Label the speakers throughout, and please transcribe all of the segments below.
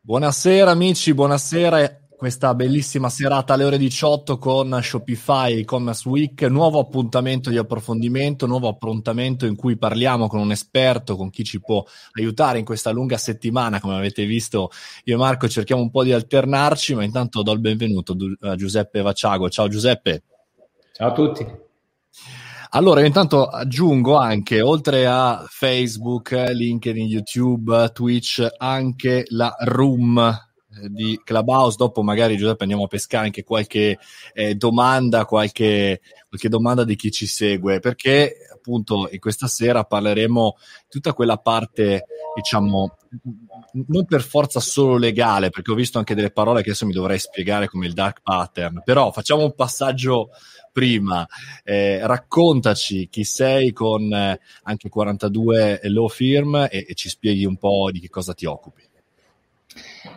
Speaker 1: Buonasera amici, buonasera. Questa bellissima serata alle ore 18 con Shopify e-commerce week, nuovo appuntamento di approfondimento, nuovo appuntamento in cui parliamo con un esperto, con chi ci può aiutare in questa lunga settimana. Come avete visto, io e Marco cerchiamo un po' di alternarci, ma intanto do il benvenuto a Giuseppe Vaciago. Ciao Giuseppe.
Speaker 2: Ciao a tutti.
Speaker 1: Allora, intanto aggiungo anche, oltre a Facebook, LinkedIn, YouTube, Twitch, anche la Room eh, di Clubhouse. Dopo magari Giuseppe andiamo a pescare anche qualche eh, domanda, qualche, qualche domanda di chi ci segue, perché appunto in questa sera parleremo di tutta quella parte, diciamo, non per forza solo legale, perché ho visto anche delle parole che adesso mi dovrei spiegare come il dark pattern, però facciamo un passaggio prima. Eh, raccontaci chi sei con eh, anche 42 law firm e, e ci spieghi un po' di che cosa ti occupi.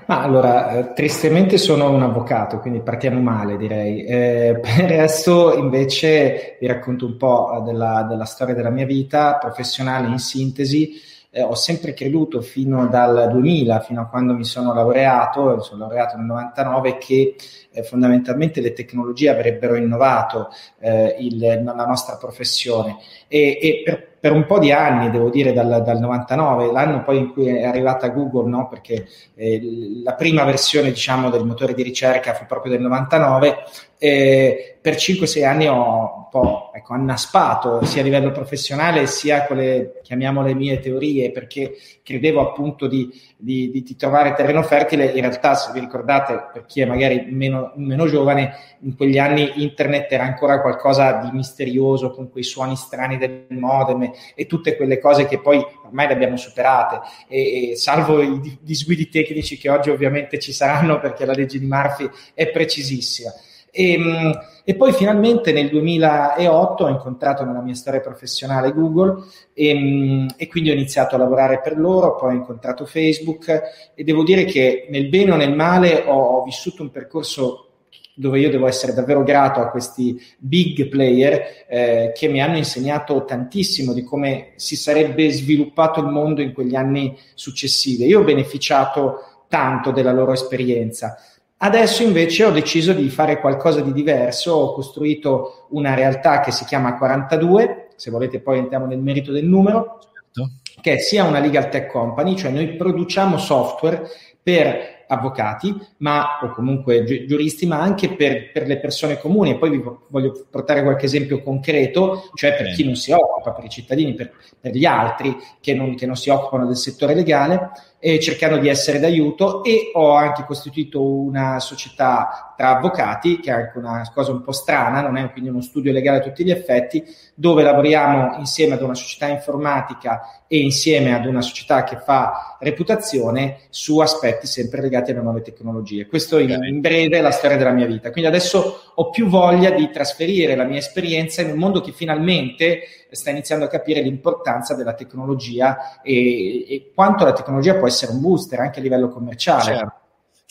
Speaker 2: Ma allora, eh, tristemente sono un avvocato, quindi partiamo male direi. Eh, per il resto invece vi racconto un po' della, della storia della mia vita professionale in sintesi. Eh, ho sempre creduto fino dal 2000, fino a quando mi sono laureato, sono laureato nel 99, che eh, fondamentalmente le tecnologie avrebbero innovato eh, il, la nostra professione e, e per, per, un po' di anni, devo dire dal, dal, 99, l'anno poi in cui è arrivata Google, no? perché eh, la prima versione diciamo, del motore di ricerca fu proprio del 99, eh, per 5-6 anni ho un po' ecco, annaspato sia a livello professionale sia con le, chiamiamole mie teorie, perché credevo appunto di, di, di, trovare terreno fertile. In realtà, se vi ricordate, per chi è magari meno, meno giovane, in quegli anni internet era ancora qualcosa di misterioso con quei suoni strani del modem e tutte quelle cose che poi ormai le abbiamo superate, e, e salvo i disguidi tecnici che oggi ovviamente ci saranno perché la legge di Murphy è precisissima. E, ehm, e, poi finalmente nel 2008 ho incontrato nella mia storia professionale Google e, ehm, e, quindi ho iniziato a lavorare per loro, poi ho incontrato Facebook e devo dire che nel bene o nel male ho, ho vissuto un percorso dove io devo essere davvero grato a questi big player eh, che mi hanno insegnato tantissimo di come si sarebbe sviluppato il mondo in quegli anni successivi. Io ho beneficiato tanto della loro esperienza. Adesso invece ho deciso di fare qualcosa di diverso, ho costruito una realtà che si chiama 42, se volete poi entriamo nel merito del numero, certo. che è sia una legal tech company, cioè noi produciamo software per avvocati, ma, o comunque gi- giuristi, ma anche per, per, le persone comuni. E poi vi voglio portare qualche esempio concreto, cioè per chi non si occupa, per i cittadini, per, per gli altri che non, che non si occupano del settore legale eh, cercando di essere d'aiuto e ho anche costituito una società tra avvocati, che è anche una cosa un po' strana, non è quindi uno studio legale a tutti gli effetti, dove lavoriamo insieme ad una società informatica e insieme ad una società che fa reputazione su aspetti sempre legati alle nuove tecnologie. Questo in, in breve è la storia della mia vita. Quindi adesso ho più voglia di trasferire la mia esperienza in un mondo che finalmente sta iniziando a capire l'importanza della tecnologia e, e quanto la tecnologia può essere un booster anche a livello commerciale.
Speaker 1: Certo.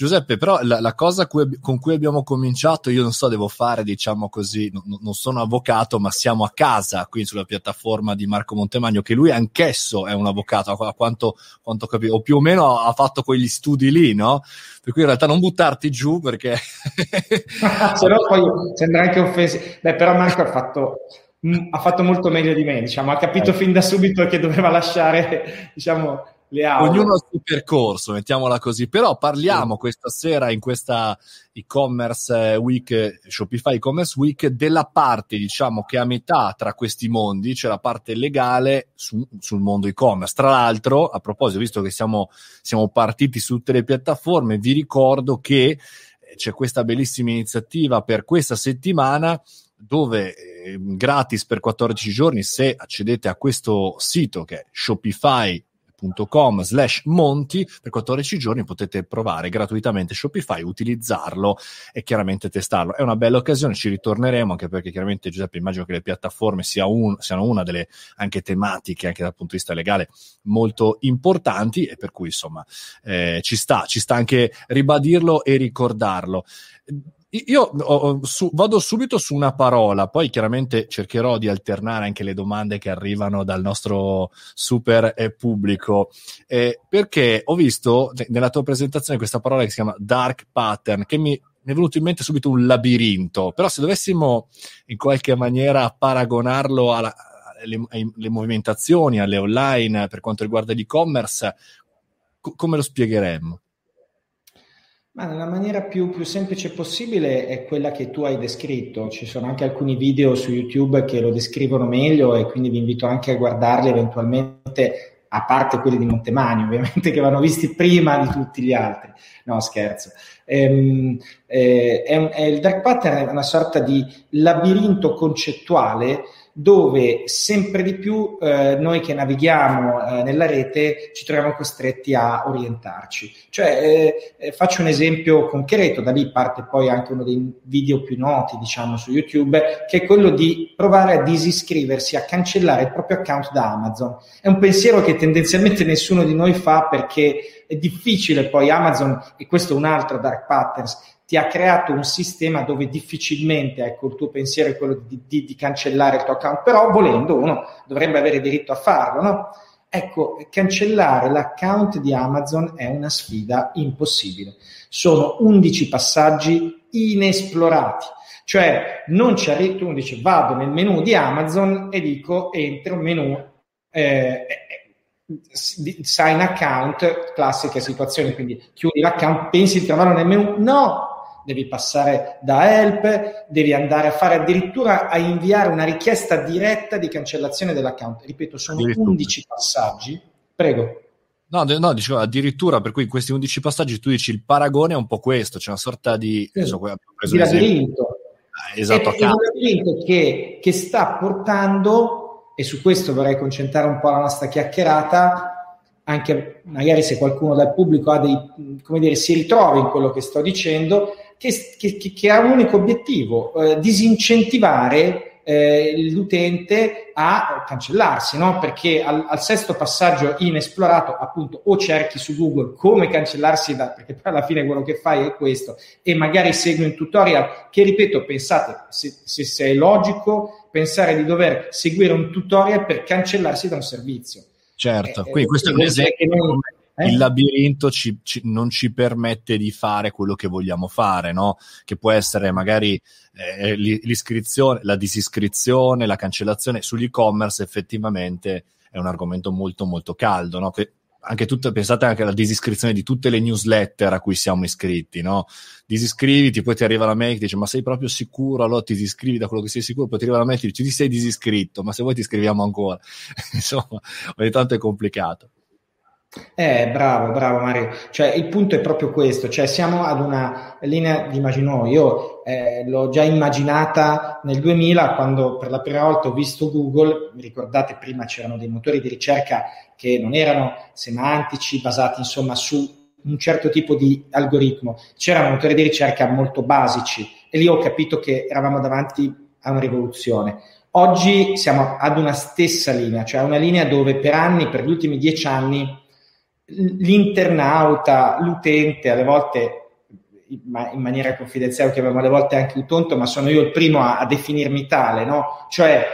Speaker 1: Giuseppe, però la, la cosa cui, con cui abbiamo cominciato, io non so, devo fare, diciamo così, no, non sono avvocato, ma siamo a casa qui sulla piattaforma di Marco Montemagno, che lui anch'esso è un avvocato, a quanto, quanto capito, o più o meno ha fatto quegli studi lì, no? Per cui in realtà non buttarti giù perché...
Speaker 2: Se no poi sembra anche offensivo. Beh, però Marco ha fatto ha fatto molto meglio di me, diciamo, ha capito eh. fin da subito che doveva lasciare, diciamo, le aule.
Speaker 1: Ognuno ha il suo percorso, mettiamola così. Però parliamo sì. questa sera in questa e-commerce week, Shopify e-commerce week, della parte, diciamo, che a metà tra questi mondi, cioè la parte legale su, sul mondo e-commerce. Tra l'altro, a proposito, visto che siamo, siamo partiti su tutte le piattaforme, vi ricordo che c'è questa bellissima iniziativa per questa settimana dove eh, gratis per 14 giorni se accedete a questo sito che è Shopify shopify.com slash monti per 14 giorni potete provare gratuitamente Shopify, utilizzarlo e chiaramente testarlo. È una bella occasione, ci ritorneremo anche perché chiaramente Giuseppe immagino che le piattaforme sia un, siano una delle anche tematiche anche dal punto di vista legale molto importanti e per cui insomma eh, ci sta, ci sta anche ribadirlo e ricordarlo Io ho, su, vado subito su una parola, poi chiaramente cercherò di alternare anche le domande che arrivano dal nostro super eh, pubblico, eh, perché ho visto nella tua presentazione questa parola che si chiama dark pattern, che mi, mi è venuto in mente subito un labirinto, però se dovessimo in qualche maniera paragonarlo alla, alle, alle movimentazioni, alle online per quanto riguarda l'e-commerce, co- come lo spiegheremmo?
Speaker 2: Ma nella maniera più, più, semplice possibile è quella che tu hai descritto. Ci sono anche alcuni video su YouTube che lo descrivono meglio e quindi vi invito anche a guardarli eventualmente, a parte quelli di Montemani, ovviamente, che vanno visti prima di tutti gli altri. No, scherzo. Ehm, eh, è, è, il dark pattern è una sorta di labirinto concettuale dove sempre di più eh, noi che navighiamo eh, nella rete ci troviamo costretti a orientarci. Cioè, eh, eh, faccio un esempio concreto, da lì parte poi anche uno dei video più noti, diciamo, su YouTube, che è quello di provare a disiscriversi, a cancellare il proprio account da Amazon. È un pensiero che tendenzialmente nessuno di noi fa perché è difficile poi Amazon, e questo è un altro dark patterns, ti ha creato un sistema dove difficilmente, ecco, il tuo pensiero è quello di, di, di cancellare il tuo account, però volendo uno dovrebbe avere diritto a farlo, no? Ecco, cancellare l'account di Amazon è una sfida impossibile. Sono 11 passaggi inesplorati. Cioè, non ci arrivi, tu dici vado nel menu di Amazon e dico entro menu eh, sign account, classiche situazioni, quindi chiudi l'account, pensi di trovarlo nel menu? No, devi passare da help, devi andare a fare addirittura a inviare una richiesta diretta di cancellazione dell'account. Ripeto, sono 11 passaggi. Prego.
Speaker 1: No, no, dicevo addirittura per cui in questi 11 passaggi tu dici il paragone è un po' questo, c'è una sorta di,
Speaker 2: sì, so, di labirinto. Ah, esatto, è, è un labirinto che, che sta portando, e su questo vorrei concentrare un po' la nostra chiacchierata, anche magari se qualcuno dal pubblico ha dei, come dire, si ritrova in quello che sto dicendo, che, che, che ha un unico obiettivo, eh, disincentivare eh, l'utente a cancellarsi, no? perché al, al, sesto passaggio inesplorato, appunto, o cerchi su Google come cancellarsi, da, perché poi alla fine quello che fai è questo, e magari segui un tutorial che, ripeto, pensate, se, se, se è logico pensare di dover seguire un tutorial per cancellarsi da un servizio.
Speaker 1: Certo, eh, quindi questo è un esempio eh? il labirinto ci, ci, non ci permette di fare quello che vogliamo fare, no? Che può essere magari eh, l'iscrizione, la disiscrizione, la cancellazione sull'e-commerce effettivamente è un argomento molto molto caldo, no? Che anche tutte, pensate anche alla disiscrizione di tutte le newsletter a cui siamo iscritti, no? Disiscriviti, poi ti arriva la mail che dice ma sei proprio sicuro? Allora ti disiscrivi da quello che sei sicuro, poi ti arriva la mail che dice ti sei disiscritto, ma se vuoi ti iscriviamo ancora. Insomma, ogni tanto è complicato.
Speaker 2: Eh, bravo, bravo Mario. Cioè, il punto è proprio questo, cioè siamo ad una linea immagino. Io eh, l'ho già immaginata nel 2000 quando per la prima volta ho visto Google, ricordate prima c'erano dei motori di ricerca che non erano semantici, basati insomma su un certo tipo di algoritmo, c'erano motori di ricerca molto basici e lì ho capito che eravamo davanti a una rivoluzione. Oggi siamo ad una stessa linea, cioè una linea dove per anni, per gli ultimi dieci anni, l'internauta, l'utente, alle volte in maniera confidenziale, chiamiamo alle volte anche utonto, ma sono io il primo a, a definirmi tale, no? Cioè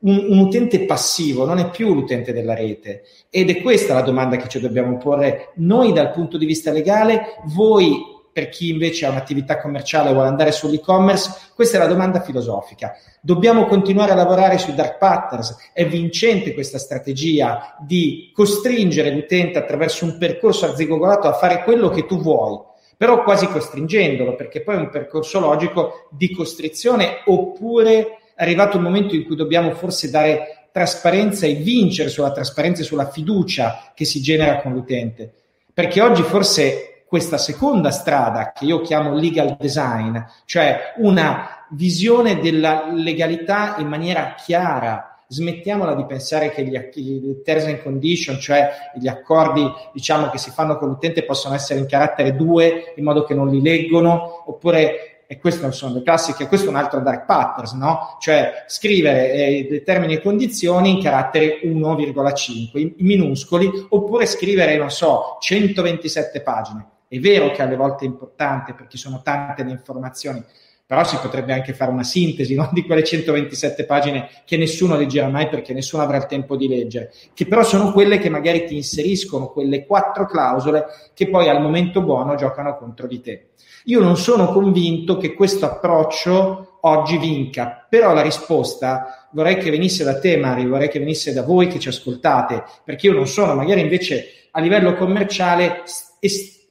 Speaker 2: un, un, utente passivo non è più l'utente della rete ed è questa la domanda che ci dobbiamo porre noi dal punto di vista legale, voi per chi invece ha un'attività commerciale e vuole andare sull'e-commerce, questa è la domanda filosofica. Dobbiamo continuare a lavorare sui dark patterns. È vincente questa strategia di costringere l'utente attraverso un percorso arzigogolato a fare quello che tu vuoi, però quasi costringendolo, perché poi è un percorso logico di costrizione, oppure è arrivato il momento in cui dobbiamo forse dare trasparenza e vincere sulla trasparenza e sulla fiducia che si genera con l'utente. Perché oggi forse questa seconda strada che io chiamo legal design, cioè una visione della legalità in maniera chiara. Smettiamola di pensare che gli, terms and condition, cioè gli accordi diciamo, che si fanno con l'utente, possono essere in carattere 2 in modo che non li leggono, oppure e queste sono le classiche, questo è un altro dark patterns, no? Cioè scrivere eh, termini e condizioni in carattere 1,5, in minuscoli, oppure scrivere, non so, 127 pagine È vero che alle volte è importante perché sono tante le informazioni, però si potrebbe anche fare una sintesi no? di quelle 127 pagine che nessuno leggerà mai perché nessuno avrà il tempo di leggere, che però sono quelle che magari ti inseriscono quelle quattro clausole che poi al momento buono giocano contro di te. Io non sono convinto che questo approccio oggi vinca, però la risposta vorrei che venisse da te Mario, vorrei che venisse da voi che ci ascoltate, perché io non sono magari invece a livello commerciale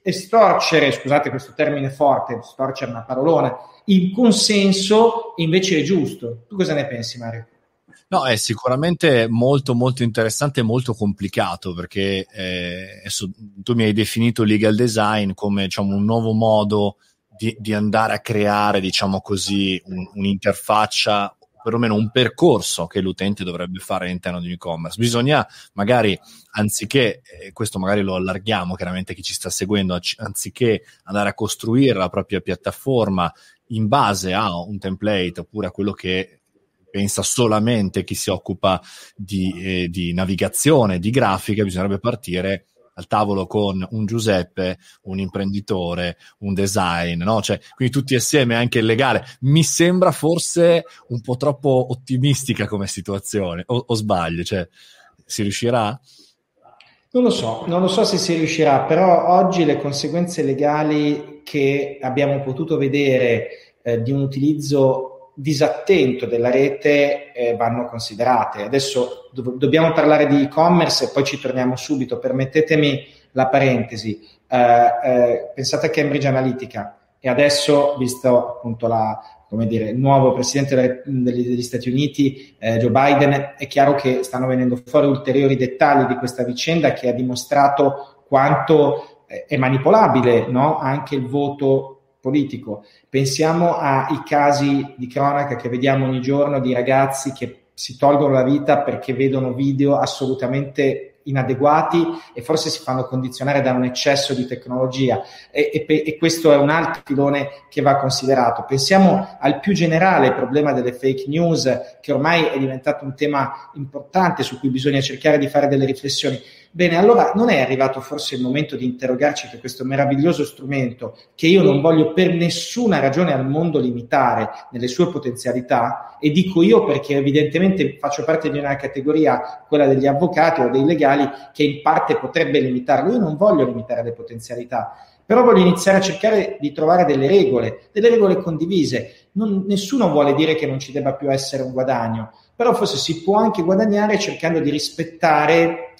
Speaker 2: estorcere, scusate questo termine forte, storcere una parolona, il consenso invece è giusto. Tu cosa ne pensi, Mario?
Speaker 1: No, è sicuramente molto molto interessante e molto complicato perché eh, tu mi hai definito legal design come diciamo, un nuovo modo di, di, andare a creare, diciamo così, un, un'interfaccia perlomeno un percorso che l'utente dovrebbe fare all'interno di un e-commerce. Bisogna magari, anziché, eh, questo magari lo allarghiamo chiaramente chi ci sta seguendo, anziché andare a costruire la propria piattaforma in base a un template oppure a quello che pensa solamente chi si occupa di, eh, di navigazione, di grafica, bisognerebbe partire al tavolo con un Giuseppe, un imprenditore, un design, no? Cioè, quindi tutti assieme anche il legale. Mi sembra forse un po' troppo ottimistica come situazione, o, o sbaglio? Cioè, si riuscirà?
Speaker 2: Non lo so, non lo so se si riuscirà, però oggi le conseguenze legali che abbiamo potuto vedere eh, di un utilizzo disattento della rete eh, vanno considerate. Adesso do- dobbiamo parlare di e-commerce e poi ci torniamo subito. Permettetemi la parentesi. Eh, eh, pensate a Cambridge Analytica e adesso, visto appunto la, come dire, il nuovo presidente degli, degli Stati Uniti, eh, Joe Biden, è chiaro che stanno venendo fuori ulteriori dettagli di questa vicenda che ha dimostrato quanto eh, è manipolabile no? anche il voto politico. Pensiamo ai casi di cronaca che vediamo ogni giorno di ragazzi che si tolgono la vita perché vedono video assolutamente inadeguati e forse si fanno condizionare da un eccesso di tecnologia e, e, e, questo è un altro filone che va considerato. Pensiamo al più generale problema delle fake news che ormai è diventato un tema importante su cui bisogna cercare di fare delle riflessioni. Bene, allora non è arrivato forse il momento di interrogarci che questo meraviglioso strumento, che io non voglio per nessuna ragione al mondo limitare nelle sue potenzialità, e dico io perché evidentemente faccio parte di una categoria, quella degli avvocati o dei legali, che in parte potrebbe limitarlo. Io non voglio limitare le potenzialità, però voglio iniziare a cercare di trovare delle regole, delle regole condivise. Non, nessuno vuole dire che non ci debba più essere un guadagno, però forse si può anche guadagnare cercando di rispettare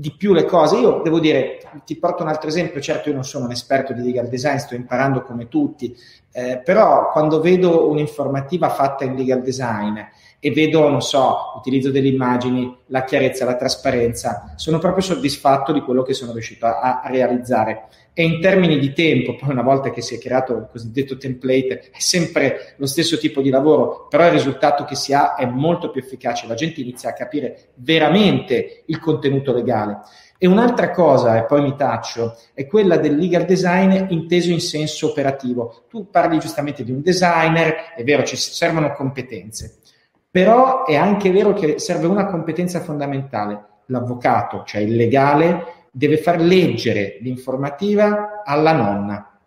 Speaker 2: di più le cose. Io devo dire, ti porto un altro esempio, certo io non sono un esperto di legal design, sto imparando come tutti, eh, però quando vedo un'informativa fatta in legal design e vedo, non so, l'utilizzo delle immagini, la chiarezza, la trasparenza, sono proprio soddisfatto di quello che sono riuscito a, a realizzare. E in termini di tempo, poi una volta che si è creato il cosiddetto template, è sempre lo stesso tipo di lavoro, però il risultato che si ha è molto più efficace, la gente inizia a capire veramente il contenuto legale. E un'altra cosa, e poi mi taccio, è quella del legal design inteso in senso operativo. Tu parli giustamente di un designer, è vero, ci servono competenze, però è anche vero che serve una competenza fondamentale. L'avvocato, cioè il legale, deve far leggere l'informativa alla nonna.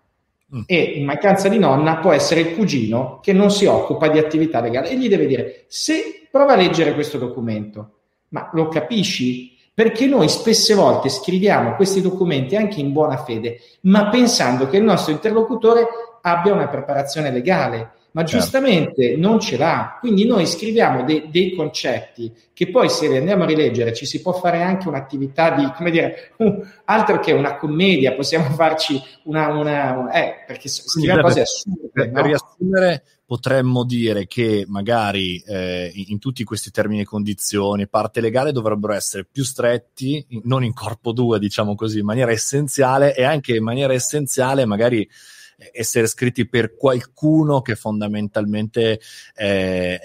Speaker 2: Mm. E in mancanza di nonna può essere il cugino che non si occupa di attività legale e gli deve dire se prova a leggere questo documento, ma lo capisci? Perché noi spesse volte scriviamo questi documenti anche in buona fede, ma pensando che il nostro interlocutore abbia una preparazione legale ma certo. giustamente non ce l'ha. Quindi noi scriviamo de- dei concetti che poi se li andiamo a rileggere ci si può fare anche un'attività di, come dire, un, altro che una commedia, possiamo farci una, una, una eh, perché scriviamo cose assurde.
Speaker 1: Per, no? per riassumere potremmo dire che magari eh, in tutti questi termini e condizioni, parte legale dovrebbero essere più stretti, non in corpo 2, diciamo così, in maniera essenziale e anche in maniera essenziale magari essere scritti per qualcuno che fondamentalmente eh,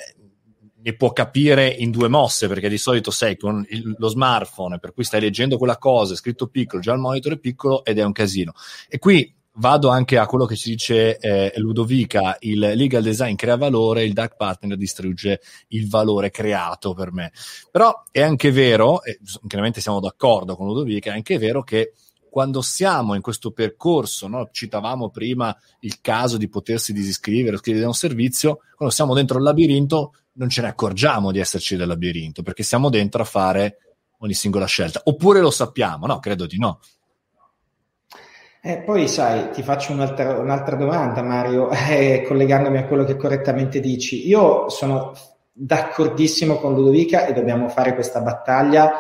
Speaker 1: ne può capire in due mosse, perché di solito sei con il, lo smartphone, per cui stai leggendo quella cosa, è scritto piccolo, già il monitor è piccolo ed è un casino. E qui vado anche a quello che ci dice eh, Ludovica, il legal design crea valore, il dark partner distrugge il valore creato per me. Però è anche vero, e chiaramente siamo d'accordo con Ludovica, è anche vero che quando siamo in questo percorso, no? citavamo prima il caso di potersi disiscrivere o scrivere un servizio, quando siamo dentro il labirinto non ce ne accorgiamo di esserci nel labirinto, perché siamo dentro a fare ogni singola scelta. Oppure lo sappiamo? No, credo di no.
Speaker 2: Eh, poi sai, ti faccio un'altra, un'altra domanda, Mario, eh, collegandomi a quello che correttamente dici. Io sono d'accordissimo con Ludovica e dobbiamo fare questa battaglia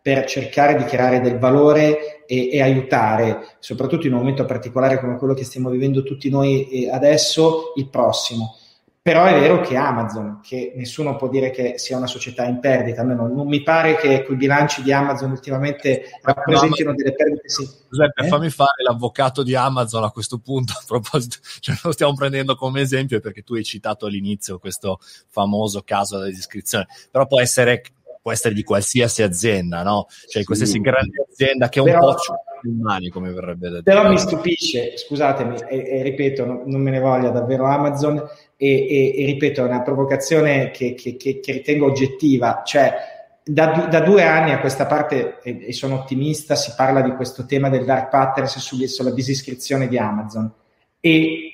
Speaker 2: per cercare di creare del valore e, e, aiutare, soprattutto in un momento particolare come quello che stiamo vivendo tutti noi eh, adesso, il prossimo. Però è vero che Amazon, che nessuno può dire che sia una società in perdita, almeno non mi pare che quei bilanci di Amazon ultimamente rappresentino no, delle perdite. Sì.
Speaker 1: Giuseppe, eh? fammi fare l'avvocato di Amazon a questo punto, a proposito, cioè lo stiamo prendendo come esempio perché tu hai citato all'inizio questo famoso caso della descrizione, però può essere può essere di qualsiasi azienda, no? Cioè sì. qualsiasi grande azienda che è un Però, po' umani, come verrebbe detto.
Speaker 2: Però mi stupisce, scusatemi, e, e ripeto, no, non me ne voglia davvero Amazon, e, e, ripeto, è una provocazione che, che, che, che ritengo oggettiva, cioè da, da, due anni a questa parte, e, e, sono ottimista, si parla di questo tema del dark patterns sulla disiscrizione di Amazon. E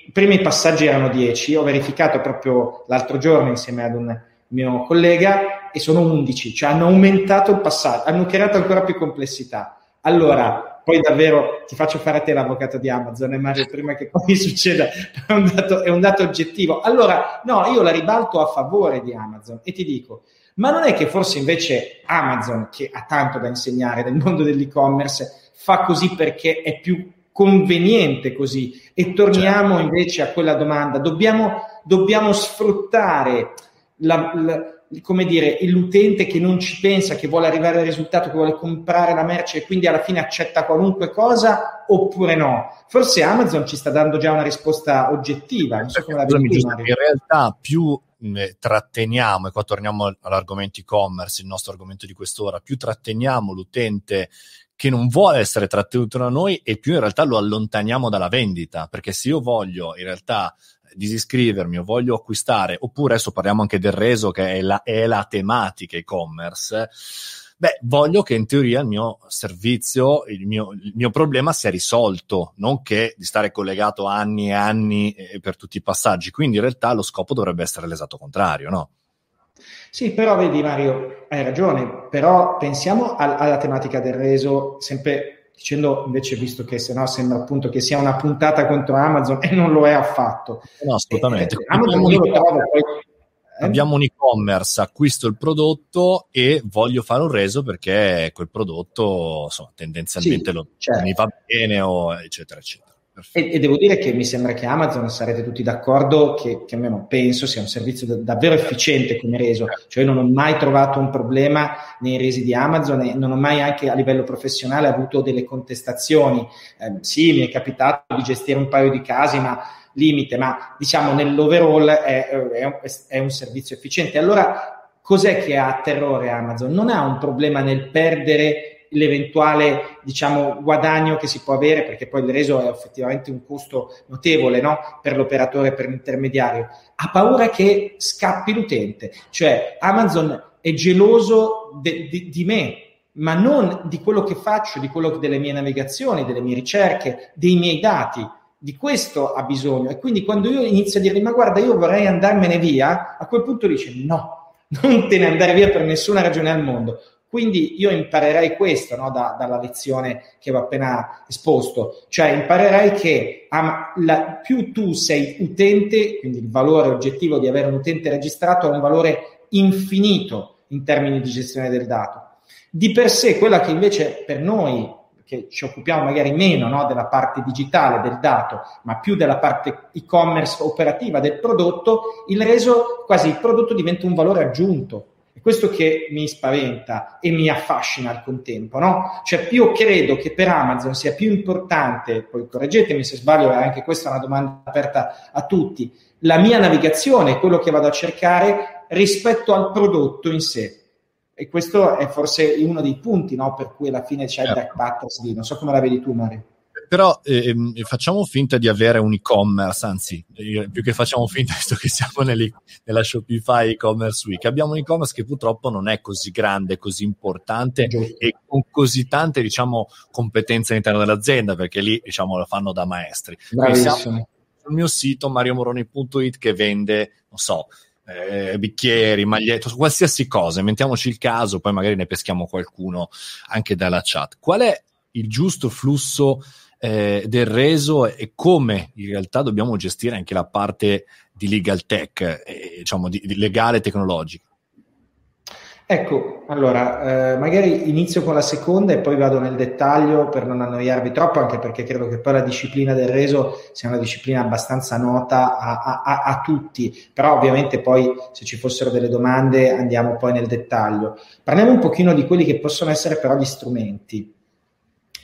Speaker 2: i primi passaggi erano 10, ho verificato proprio l'altro giorno insieme ad un mio collega, e sono 11, cioè hanno aumentato il passaggio, hanno creato ancora più complessità. Allora, poi davvero ti faccio fare a te l'avvocato di Amazon, Mario, prima che poi succeda, è un, dato, è un dato oggettivo. Allora, no, io la ribalto a favore di Amazon e ti dico, ma non è che forse invece Amazon, che ha tanto da insegnare nel mondo dell'e-commerce, fa così perché è più conveniente così? E torniamo certo. invece a quella domanda, dobbiamo, dobbiamo sfruttare la, la come dire, l'utente che non ci pensa, che vuole arrivare al risultato, che vuole comprare la merce e quindi alla fine accetta qualunque cosa oppure no? Forse Amazon ci sta dando già una risposta oggettiva. So vedi
Speaker 1: in realtà più tratteniamo, e qua torniamo all'argomento e-commerce, il nostro argomento di quest'ora, più tratteniamo l'utente che non vuole essere trattenuto da noi e più in realtà lo allontaniamo dalla vendita, perché se io voglio in realtà disiscrivermi o voglio acquistare, oppure adesso parliamo anche del reso che è la, è la tematica e-commerce, beh, voglio che in teoria il mio servizio, il mio, il mio, problema sia risolto, non che di stare collegato anni e anni eh, per tutti i passaggi. Quindi in realtà lo scopo dovrebbe essere l'esatto contrario, no?
Speaker 2: Sì, però vedi Mario, hai ragione, però pensiamo al, alla tematica del reso, sempre dicendo invece, visto che se no sembra appunto che sia una puntata contro Amazon e non lo è affatto.
Speaker 1: No, assolutamente. Eh, Amazon io trovo poi eh? abbiamo un e-commerce, acquisto il prodotto e voglio fare un reso perché quel prodotto insomma, tendenzialmente sì, lo, certo. mi va bene o eccetera eccetera.
Speaker 2: E, e, devo dire che mi sembra che Amazon sarete tutti d'accordo che, che almeno penso sia un servizio da, davvero efficiente come reso, cioè io non ho mai trovato un problema nei resi di Amazon e non ho mai anche a livello professionale avuto delle contestazioni. Eh, sì, mi è capitato di gestire un paio di casi, ma limite, ma diciamo nell'overall è, è, è un servizio efficiente. Allora, cos'è che ha terrore Amazon? Non ha un problema nel perdere l'eventuale diciamo, guadagno che si può avere, perché poi il reso è effettivamente un costo notevole no? per l'operatore, per l'intermediario, ha paura che scappi l'utente, cioè Amazon è geloso de, de, di me, ma non di quello che faccio, di quello delle mie navigazioni, delle mie ricerche, dei miei dati. Di questo ha bisogno. E quindi quando io inizio a dirgli, ma guarda, io vorrei andarmene via, a quel punto dice no, non te ne andare via per nessuna ragione al mondo. Quindi io imparerei questo no, da, dalla lezione che ho appena esposto, cioè imparerei che ah, la, più tu sei utente, quindi il valore oggettivo di avere un utente registrato è un valore infinito in termini di gestione del dato. Di per sé, quella che invece per noi, che ci occupiamo magari meno no, della parte digitale del dato, ma più della parte e-commerce operativa del prodotto, il reso, quasi il prodotto diventa un valore aggiunto è questo che mi spaventa e mi affascina al contempo, no? Cioè, io credo che per Amazon sia più importante, poi correggetemi se sbaglio, anche questa è una domanda aperta a tutti, la mia navigazione, quello che vado a cercare rispetto al prodotto in sé. E questo è forse uno dei punti no, per cui alla fine c'è certo. il back patterns lì. Non so come la vedi tu, Mario.
Speaker 1: Però eh, facciamo finta di avere un e-commerce, anzi, più che facciamo finta, visto che siamo nella Shopify e-commerce week, abbiamo un e-commerce che purtroppo non è così grande, così importante e con così tante, diciamo, competenze all'interno dell'azienda, perché lì, diciamo, lo fanno da maestri.
Speaker 2: Bravissimo.
Speaker 1: Sul mio sito mariomoroni.it che vende, non so, eh, bicchieri, magliette, qualsiasi cosa, mettiamoci il caso, poi magari ne peschiamo qualcuno anche dalla chat. Qual è il giusto flusso eh, del reso e come in realtà dobbiamo gestire anche la parte di legal tech, eh, diciamo di, di legale tecnologica?
Speaker 2: Ecco, allora, eh, magari inizio con la seconda e poi vado nel dettaglio per non annoiarvi troppo, anche perché credo che poi la disciplina del reso sia una disciplina abbastanza nota a, a, a tutti, però ovviamente poi se ci fossero delle domande andiamo poi nel dettaglio. Parliamo un pochino di quelli che possono essere però gli strumenti.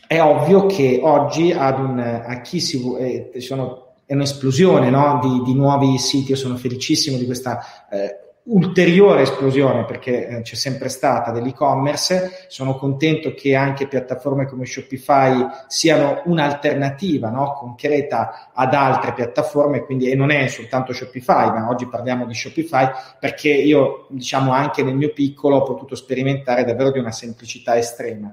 Speaker 2: È ovvio che oggi ad un, a chi si eh, sono, è un'esplosione no? di, di, nuovi siti, io sono felicissimo di questa eh, ulteriore esplosione perché eh, c'è sempre stata dell'e-commerce. Sono contento che anche piattaforme come Shopify siano un'alternativa no? concreta ad altre piattaforme, quindi e non è soltanto Shopify, ma oggi parliamo di Shopify perché io, diciamo, anche nel mio piccolo ho potuto sperimentare davvero di una semplicità estrema.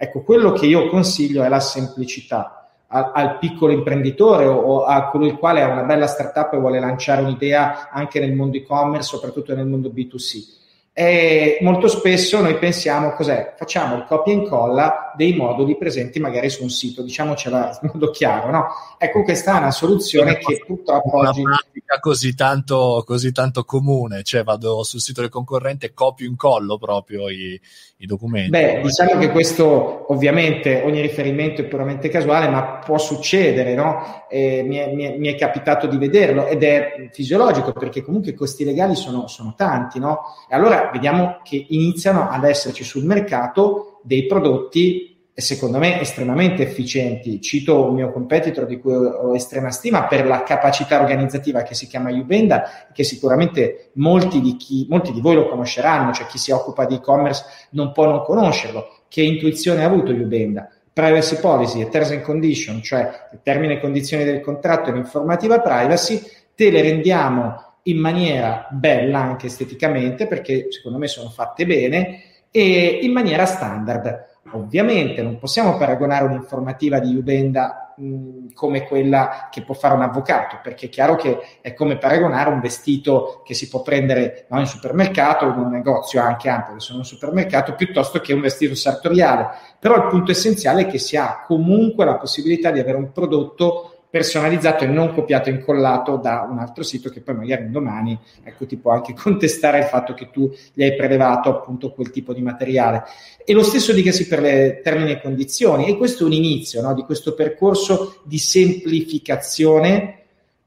Speaker 2: Ecco, quello che io consiglio è la semplicità al, piccolo imprenditore o, a colui il quale ha una bella startup e vuole lanciare un'idea anche nel mondo e-commerce, soprattutto nel mondo B2C. E molto spesso noi pensiamo cos'è? Facciamo il copia e incolla dei moduli presenti magari su un sito, diciamocela in modo chiaro, no? Ecco, questa è una soluzione che purtroppo
Speaker 1: una oggi... pratica così tanto, così tanto comune, cioè vado sul sito del concorrente, copio e incollo proprio i, i documenti.
Speaker 2: Beh, diciamo che questo ovviamente ogni riferimento è puramente casuale, ma può succedere, no? Eh, mi, è, mi, è, mi, è, capitato di vederlo ed è fisiologico perché comunque i costi legali sono, sono tanti, no? E allora vediamo che iniziano ad esserci sul mercato dei prodotti secondo me estremamente efficienti. Cito un mio competitor di cui ho estrema stima per la capacità organizzativa che si chiama Ubenda, che sicuramente molti di, chi, molti di voi lo conosceranno, cioè chi si occupa di e-commerce non può non conoscerlo. Che intuizione ha avuto Ubenda? Privacy policy e terms and condition, cioè termini e condizioni del contratto e l'informativa privacy, te le rendiamo in maniera bella anche esteticamente, perché secondo me sono fatte bene, e in maniera standard Ovviamente non possiamo paragonare un'informativa di Ubenda mh, come quella che può fare un avvocato, perché è chiaro che è come paragonare un vestito che si può prendere no, in supermercato, in un negozio anche ampio, che sono un supermercato, piuttosto che un vestito sartoriale. Però il punto essenziale è che si ha comunque la possibilità di avere un prodotto personalizzato e non copiato e incollato da un altro sito che poi magari domani ecco, ti può anche contestare il fatto che tu gli hai prelevato appunto quel tipo di materiale. E lo stesso dicasi per le termini e condizioni. E questo è un inizio no, di questo percorso di semplificazione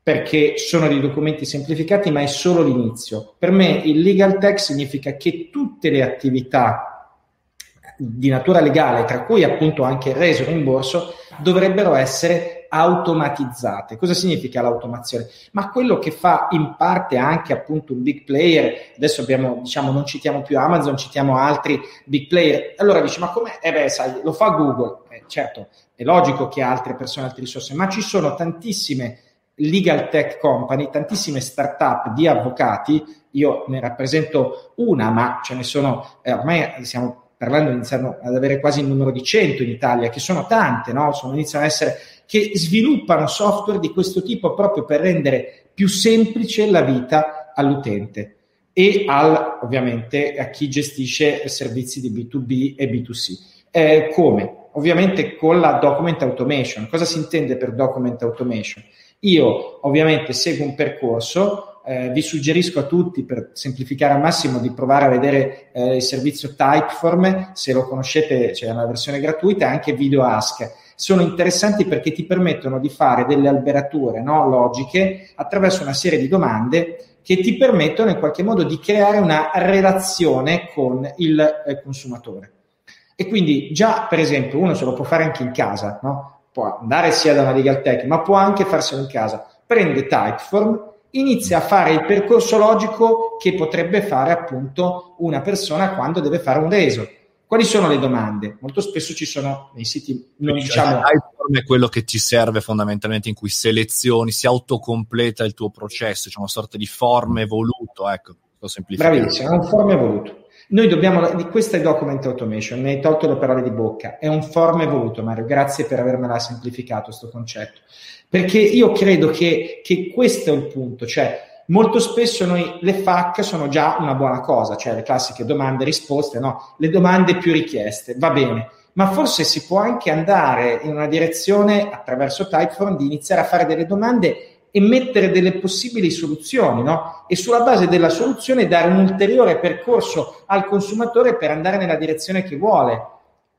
Speaker 2: perché sono dei documenti semplificati, ma è solo l'inizio. Per me il legal tech significa che tutte le attività di natura legale, tra cui appunto anche il reso rimborso, dovrebbero essere automatizzate. Cosa significa l'automazione? Ma quello che fa in parte anche appunto un big player, adesso abbiamo, diciamo, non citiamo più Amazon, citiamo altri big player. Allora dici, ma come? Eh beh, sai, lo fa Google. Eh, certo, è logico che altre persone, altre risorse, ma ci sono tantissime legal tech company, tantissime startup di avvocati, io ne rappresento una, ma ce ne sono, eh, ormai siamo parlando iniziano ad avere quasi il numero di 100 in Italia, che sono tante, no? sono, iniziano ad essere, che sviluppano software di questo tipo proprio per rendere più semplice la vita all'utente e al, ovviamente a chi gestisce servizi di B2B e B2C. Eh, come? Ovviamente con la document automation. Cosa si intende per document automation? Io ovviamente seguo un percorso eh, vi suggerisco a tutti, per semplificare al massimo, di provare a vedere eh, il servizio Typeform, se lo conoscete c'è una versione gratuita, anche Video Ask. Sono interessanti perché ti permettono di fare delle alberature no, logiche attraverso una serie di domande che ti permettono in qualche modo di creare una relazione con il eh, consumatore. E quindi già, per esempio, uno se lo può fare anche in casa, no? può andare sia da una legal tech, ma può anche farselo in casa. Prende Typeform, inizia a fare il percorso logico che potrebbe fare appunto una persona quando deve fare un reso. Quali sono le domande? Molto spesso ci sono nei siti, non Quindi, diciamo...
Speaker 1: Typeform è quello che ti serve fondamentalmente in cui selezioni, si autocompleta il tuo processo, c'è una sorta di form evoluto, ecco,
Speaker 2: sto semplificando. Bravissimo, è un form evoluto. Noi dobbiamo, questa è document automation, ne hai tolto le parole di bocca, è un form evoluto Mario, grazie per avermela semplificato questo concetto, perché io credo che, che questo è il punto, cioè molto spesso noi le FAC sono già una buona cosa, cioè le classiche domande e risposte, no? le domande più richieste, va bene, ma forse si può anche andare in una direzione attraverso Typeform di iniziare a fare delle domande e mettere delle possibili soluzioni, no? E sulla base della soluzione dare un ulteriore percorso al consumatore per andare nella direzione che vuole.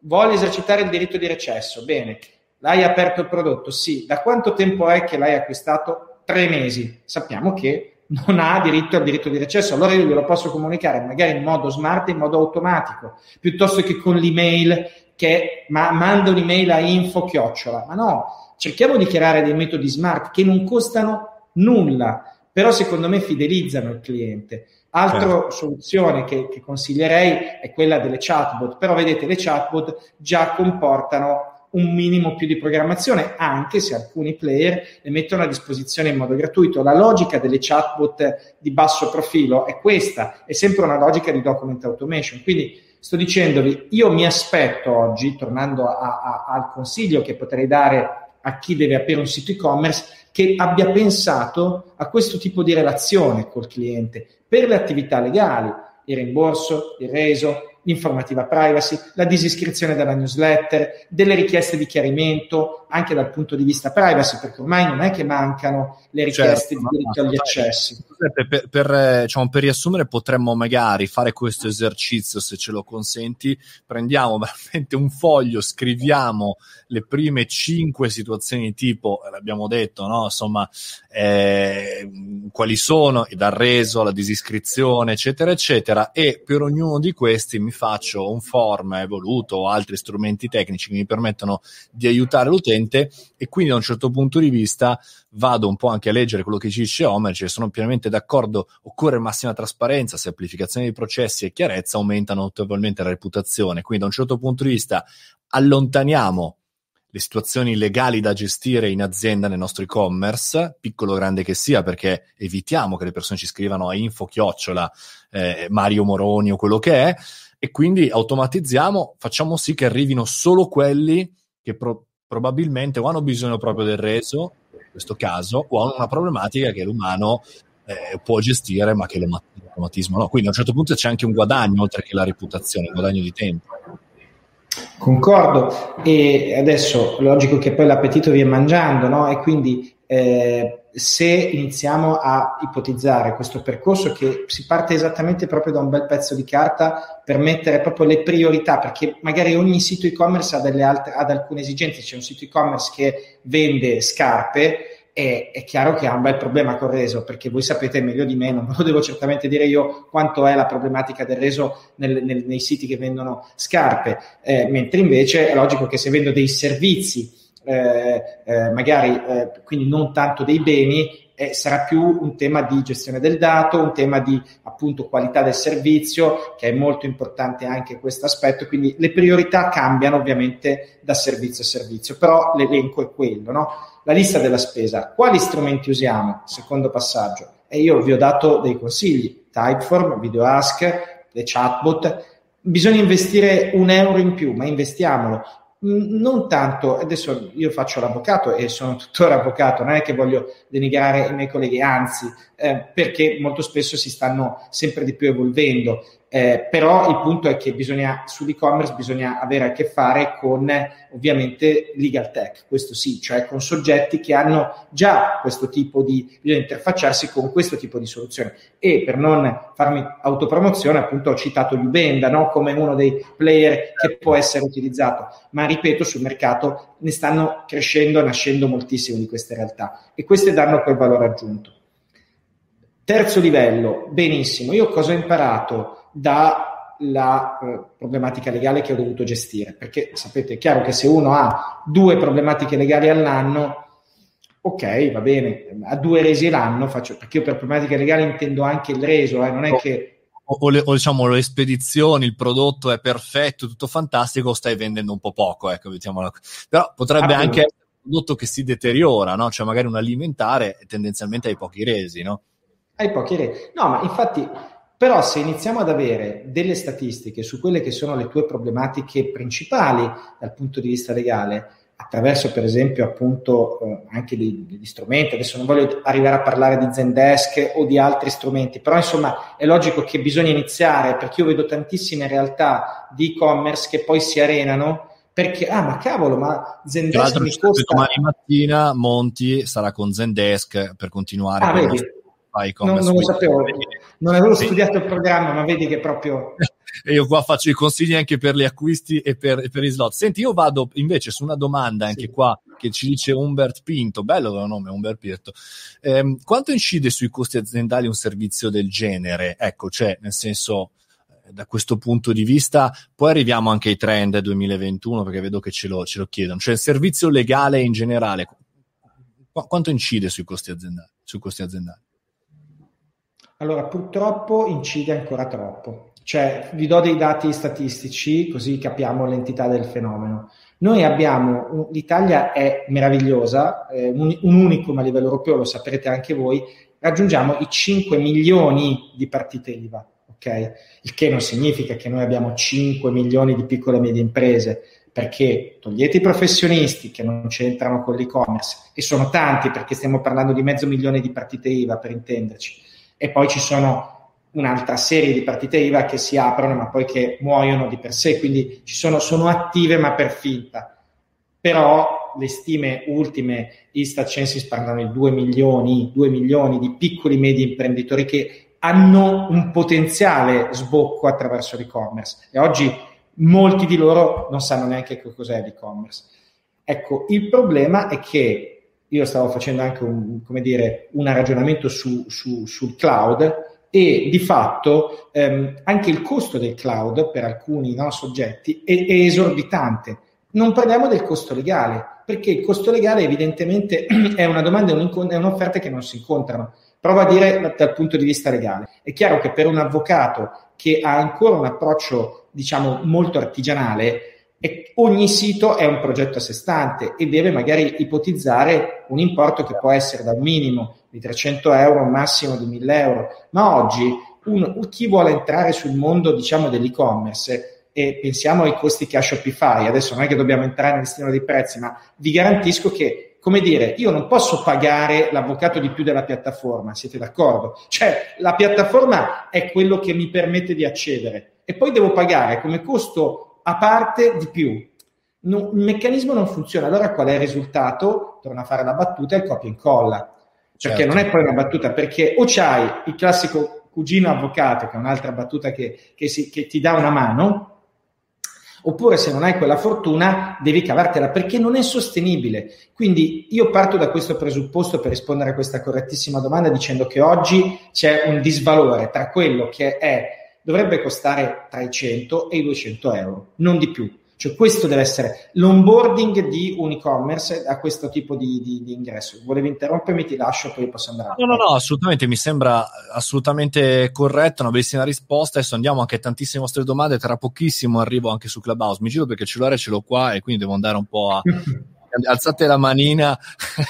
Speaker 2: Vuole esercitare il diritto di recesso? Bene. L'hai aperto il prodotto? Sì. Da quanto tempo è che l'hai acquistato? Tre mesi. Sappiamo che non ha diritto al diritto di recesso, allora io glielo posso comunicare magari in modo smart, in modo automatico, piuttosto che con l'email che ma, manda un'email a info chiocciola. Ma no, cerchiamo di creare dei metodi smart che non costano nulla, però secondo me fidelizzano il cliente. Altra certo. soluzione che, che consiglierei è quella delle chatbot, però vedete le chatbot già comportano un minimo più di programmazione, anche se alcuni player le mettono a disposizione in modo gratuito. La logica delle chatbot di basso profilo è questa, è sempre una logica di document automation. Quindi sto dicendovi, io mi aspetto oggi, tornando a, a, al consiglio che potrei dare a chi deve aprire un sito e-commerce, che abbia pensato a questo tipo di relazione col cliente per le attività legali, il rimborso, il reso, l'informativa privacy, la disiscrizione dalla newsletter, delle richieste di chiarimento anche dal punto di vista privacy, perché ormai non è che mancano le richieste certo, di diritto agli accessi.
Speaker 1: Per, per, diciamo, per, riassumere, potremmo magari fare questo esercizio, se ce lo consenti, prendiamo veramente un foglio, scriviamo le prime cinque situazioni tipo, l'abbiamo detto, no? insomma, eh, quali sono, dal reso alla disiscrizione, eccetera, eccetera, e per ognuno di questi mi faccio un form evoluto o altri strumenti tecnici che mi permettono di aiutare l'utente e quindi da un certo punto di vista vado un po' anche a leggere quello che ci dice Homer, cioè sono pienamente d'accordo, occorre massima trasparenza, semplificazione dei processi e chiarezza aumentano notevolmente la reputazione, quindi da un certo punto di vista allontaniamo le situazioni legali da gestire in azienda nel nostro e-commerce, piccolo o grande che sia, perché evitiamo che le persone ci scrivano a info chiocciola eh, Mario Moroni o quello che è, e quindi automatizziamo, facciamo sì che arrivino solo quelli che pro- probabilmente o hanno bisogno proprio del reso, in questo caso, o hanno una problematica che l'umano eh, può gestire, ma che l'automatismo no. Quindi a un certo punto c'è anche un guadagno, oltre che la reputazione, un guadagno di tempo.
Speaker 2: Concordo, e adesso logico che poi l'appetito viene mangiando, no? E quindi eh, se iniziamo a ipotizzare questo percorso che si parte esattamente proprio da un bel pezzo di carta per mettere proprio le priorità, perché magari ogni sito e-commerce ha, altre, ha alcune esigenze, c'è un sito e-commerce che vende scarpe, e è chiaro che ha un bel problema col reso, perché voi sapete meglio di me, non ve lo devo certamente dire io quanto è la problematica del reso nel, nel, nei siti che vendono scarpe, eh, mentre invece è logico che se vendo dei servizi eh, eh, magari eh, quindi non tanto dei beni, eh, sarà più un tema di gestione del dato, un tema di appunto qualità del servizio, che è molto importante anche questo aspetto. Quindi le priorità cambiano ovviamente da servizio a servizio, però l'elenco è quello, no? La lista della spesa. Quali strumenti usiamo? Secondo passaggio. E io vi ho dato dei consigli: Typeform, VideoAsk, le chatbot. Bisogna investire un euro in più, ma investiamolo non tanto, adesso io faccio l'avvocato e sono tuttora avvocato, non è che voglio denigrare i miei colleghi, anzi, eh, perché molto spesso si stanno sempre di più evolvendo eh, però il punto è che bisogna, sull'e-commerce bisogna avere a che fare con ovviamente legal tech, questo sì, cioè con soggetti che hanno già questo tipo di, bisogna interfacciarsi con questo tipo di soluzione. E per non farmi autopromozione, appunto ho citato Ubenda no? come uno dei player che può essere utilizzato, ma ripeto, sul mercato ne stanno crescendo e nascendo moltissime di queste realtà e queste danno quel valore aggiunto. Terzo livello, benissimo, io cosa ho imparato? dalla eh, problematica legale che ho dovuto gestire. Perché sapete, è chiaro che se uno ha due problematiche legali all'anno, ok, va bene, a due resi l'anno faccio, perché io per problematica legale intendo anche il reso, eh, non è che
Speaker 1: o, le, o, diciamo le spedizioni, il prodotto è perfetto, tutto fantastico, stai vendendo un po' poco, ecco, mettiamola. Però potrebbe ah, anche essere un prodotto che si deteriora, no? Cioè magari un alimentare tendenzialmente hai pochi resi, no?
Speaker 2: Hai pochi resi. No, ma infatti però se iniziamo ad avere delle statistiche su quelle che sono le tue problematiche principali dal punto di vista legale, attraverso per esempio appunto eh, anche degli strumenti, adesso non voglio arrivare a parlare di Zendesk o di altri strumenti, però insomma è logico che bisogna iniziare perché io vedo tantissime realtà di e-commerce che poi si arenano perché, ah ma cavolo, ma Zendesk mi costa...
Speaker 1: Domani mattina Monti sarà con Zendesk per continuare.
Speaker 2: Ah, vedi, non, non lo sapevo, non avevo sì. studiato il programma, ma vedi che proprio...
Speaker 1: e io qua faccio i consigli anche per gli acquisti e per, e per i slot. Senti, io vado invece su una domanda anche sì. qua che ci dice Umbert Pinto, bello il nome Umbert Pinto. Eh, quanto incide sui costi aziendali un servizio del genere? Ecco, cioè, nel senso eh, da questo punto di vista. Poi arriviamo anche ai trend 2021 perché vedo che ce lo, ce lo chiedono. Cioè il servizio legale in generale, qu- quanto incide sui costi aziendali? Sui costi aziendali?
Speaker 2: Allora, purtroppo incide ancora troppo. Cioè, vi do dei dati statistici così capiamo l'entità del fenomeno. Noi abbiamo, l'Italia è meravigliosa, eh, un, un unicum a livello europeo, lo saprete anche voi, raggiungiamo i 5 milioni di partite IVA, ok? Il che non significa che noi abbiamo 5 milioni di piccole e medie imprese, perché togliete i professionisti che non c'entrano con l'e-commerce, e sono tanti perché stiamo parlando di mezzo milione di partite IVA per intenderci, e poi ci sono un'altra serie di partite IVA che si aprono ma poi che muoiono di per sé, quindi sono, sono attive ma per finta. Però le stime ultime Istat Censis parlano di 2 milioni, 2 milioni di piccoli e medi imprenditori che hanno un potenziale sbocco attraverso l'e-commerce e oggi molti di loro non sanno neanche che cos'è l'e-commerce. Ecco, il problema è che io stavo facendo anche un, dire, un ragionamento su, su, sul cloud e di fatto ehm, anche il costo del cloud per alcuni no, soggetti è, è, esorbitante. Non parliamo del costo legale, perché il costo legale evidentemente è una domanda e un'offerta che non si incontrano. Provo a dire dal punto di vista legale. È chiaro che per un avvocato che ha ancora un approccio, diciamo, molto artigianale, e ogni sito è un progetto a sé stante e deve magari ipotizzare un importo che può essere dal minimo di 300 euro a un massimo di 1000 euro. Ma oggi un, chi vuole entrare sul mondo diciamo, dell'e-commerce e pensiamo ai costi che ha Shopify, adesso non è che dobbiamo entrare nel destino dei prezzi, ma vi garantisco che, come dire, io non posso pagare l'avvocato di più della piattaforma, siete d'accordo? Cioè, la piattaforma è quello che mi permette di accedere e poi devo pagare come costo a parte di più. No, il meccanismo non funziona. Allora qual è il risultato? Torna a fare la battuta e il copia e incolla. Perché certo. non è poi una battuta, perché o c'hai il classico cugino avvocato, che è un'altra battuta che, che, si, che ti dà una mano, oppure se non hai quella fortuna devi cavartela perché non è sostenibile. Quindi io parto da questo presupposto per rispondere a questa correttissima domanda dicendo che oggi c'è un disvalore tra quello che è dovrebbe costare tra i 100 e i 200 euro, non di più. Cioè questo deve essere l'onboarding di un e-commerce a questo tipo di, di, di ingresso. Volevi interrompermi, ti lascio, poi posso andare.
Speaker 1: No, no, no, assolutamente, mi sembra assolutamente corretta, una bellissima risposta. Adesso andiamo anche a tantissime vostre domande, tra pochissimo arrivo anche su Clubhouse. Mi giro perché il cellulare ce l'ho qua e quindi devo andare un po' a... alzate la manina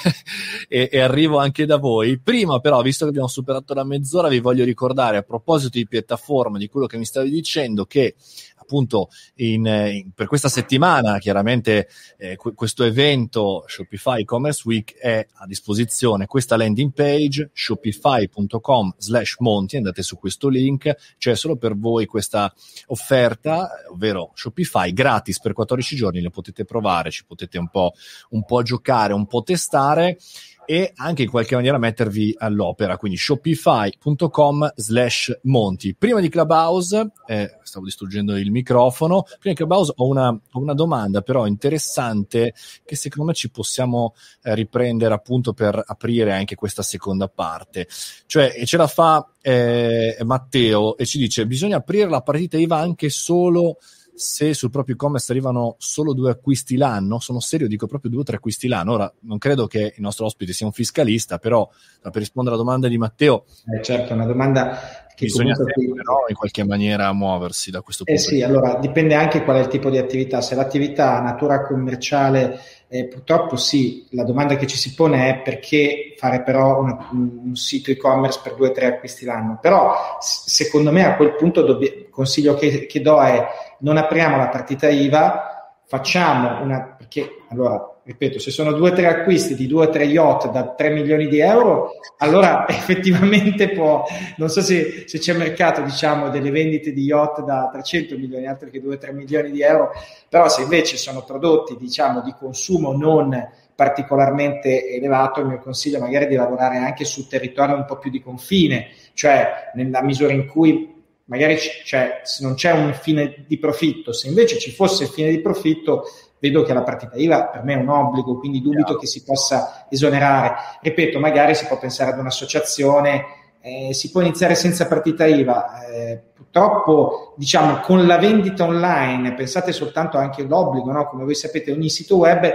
Speaker 1: e, e, arrivo anche da voi. Prima però, visto che abbiamo superato la mezz'ora, vi voglio ricordare a proposito di piattaforma, di quello che mi stavi dicendo, che appunto in, in, per questa settimana chiaramente eh, questo evento Shopify E-Commerce Week è a disposizione. Questa landing page shopify.com slash monti andate su questo link. C'è solo per voi questa offerta ovvero Shopify gratis per 14 giorni le potete provare ci potete un po', un po giocare un po' testare e anche in qualche maniera mettervi all'opera, quindi shopify.com slash monti. Prima di Clubhouse, eh, stavo distruggendo il microfono, prima di Clubhouse ho una, ho una domanda però interessante che secondo me ci possiamo eh, riprendere appunto per aprire anche questa seconda parte. Cioè, e ce la fa eh, Matteo e ci dice, bisogna aprire la partita IVA anche solo se sul proprio e-commerce arrivano solo due acquisti l'anno, sono serio, dico proprio due o tre acquisti l'anno. Ora, non credo che il nostro ospite sia un fiscalista, però per rispondere alla domanda di Matteo...
Speaker 2: Eh certo, una domanda che
Speaker 1: Bisogna sempre, però in qualche maniera muoversi da questo
Speaker 2: eh punto eh sì, allora dipende anche qual è il tipo di attività. Se l'attività ha natura commerciale, eh, purtroppo sì, la domanda che ci si pone è perché fare però una, un sito e-commerce per due o tre acquisti l'anno. Però secondo me a quel punto il consiglio che, che do è non apriamo la partita IVA, facciamo una... perché allora ripeto, se sono due o tre acquisti di due o tre yacht da 3 milioni di euro, allora effettivamente può, non so se, se, c'è mercato, diciamo, delle vendite di yacht da 300 milioni, altro che 2 o 3 milioni di euro, però se invece sono prodotti, diciamo, di consumo non particolarmente elevato, il mio consiglio magari di lavorare anche su territorio un po' più di confine, cioè nella misura in cui magari c'è, non c'è un fine di profitto, se invece ci fosse il fine di profitto, vedo che la partita IVA per me è un obbligo, quindi dubito Chiaro. che si possa esonerare. Ripeto, magari si può pensare ad un'associazione, eh, si può iniziare senza partita IVA. Eh, purtroppo, diciamo, con la vendita online, pensate soltanto anche all'obbligo, no? come voi sapete, ogni sito web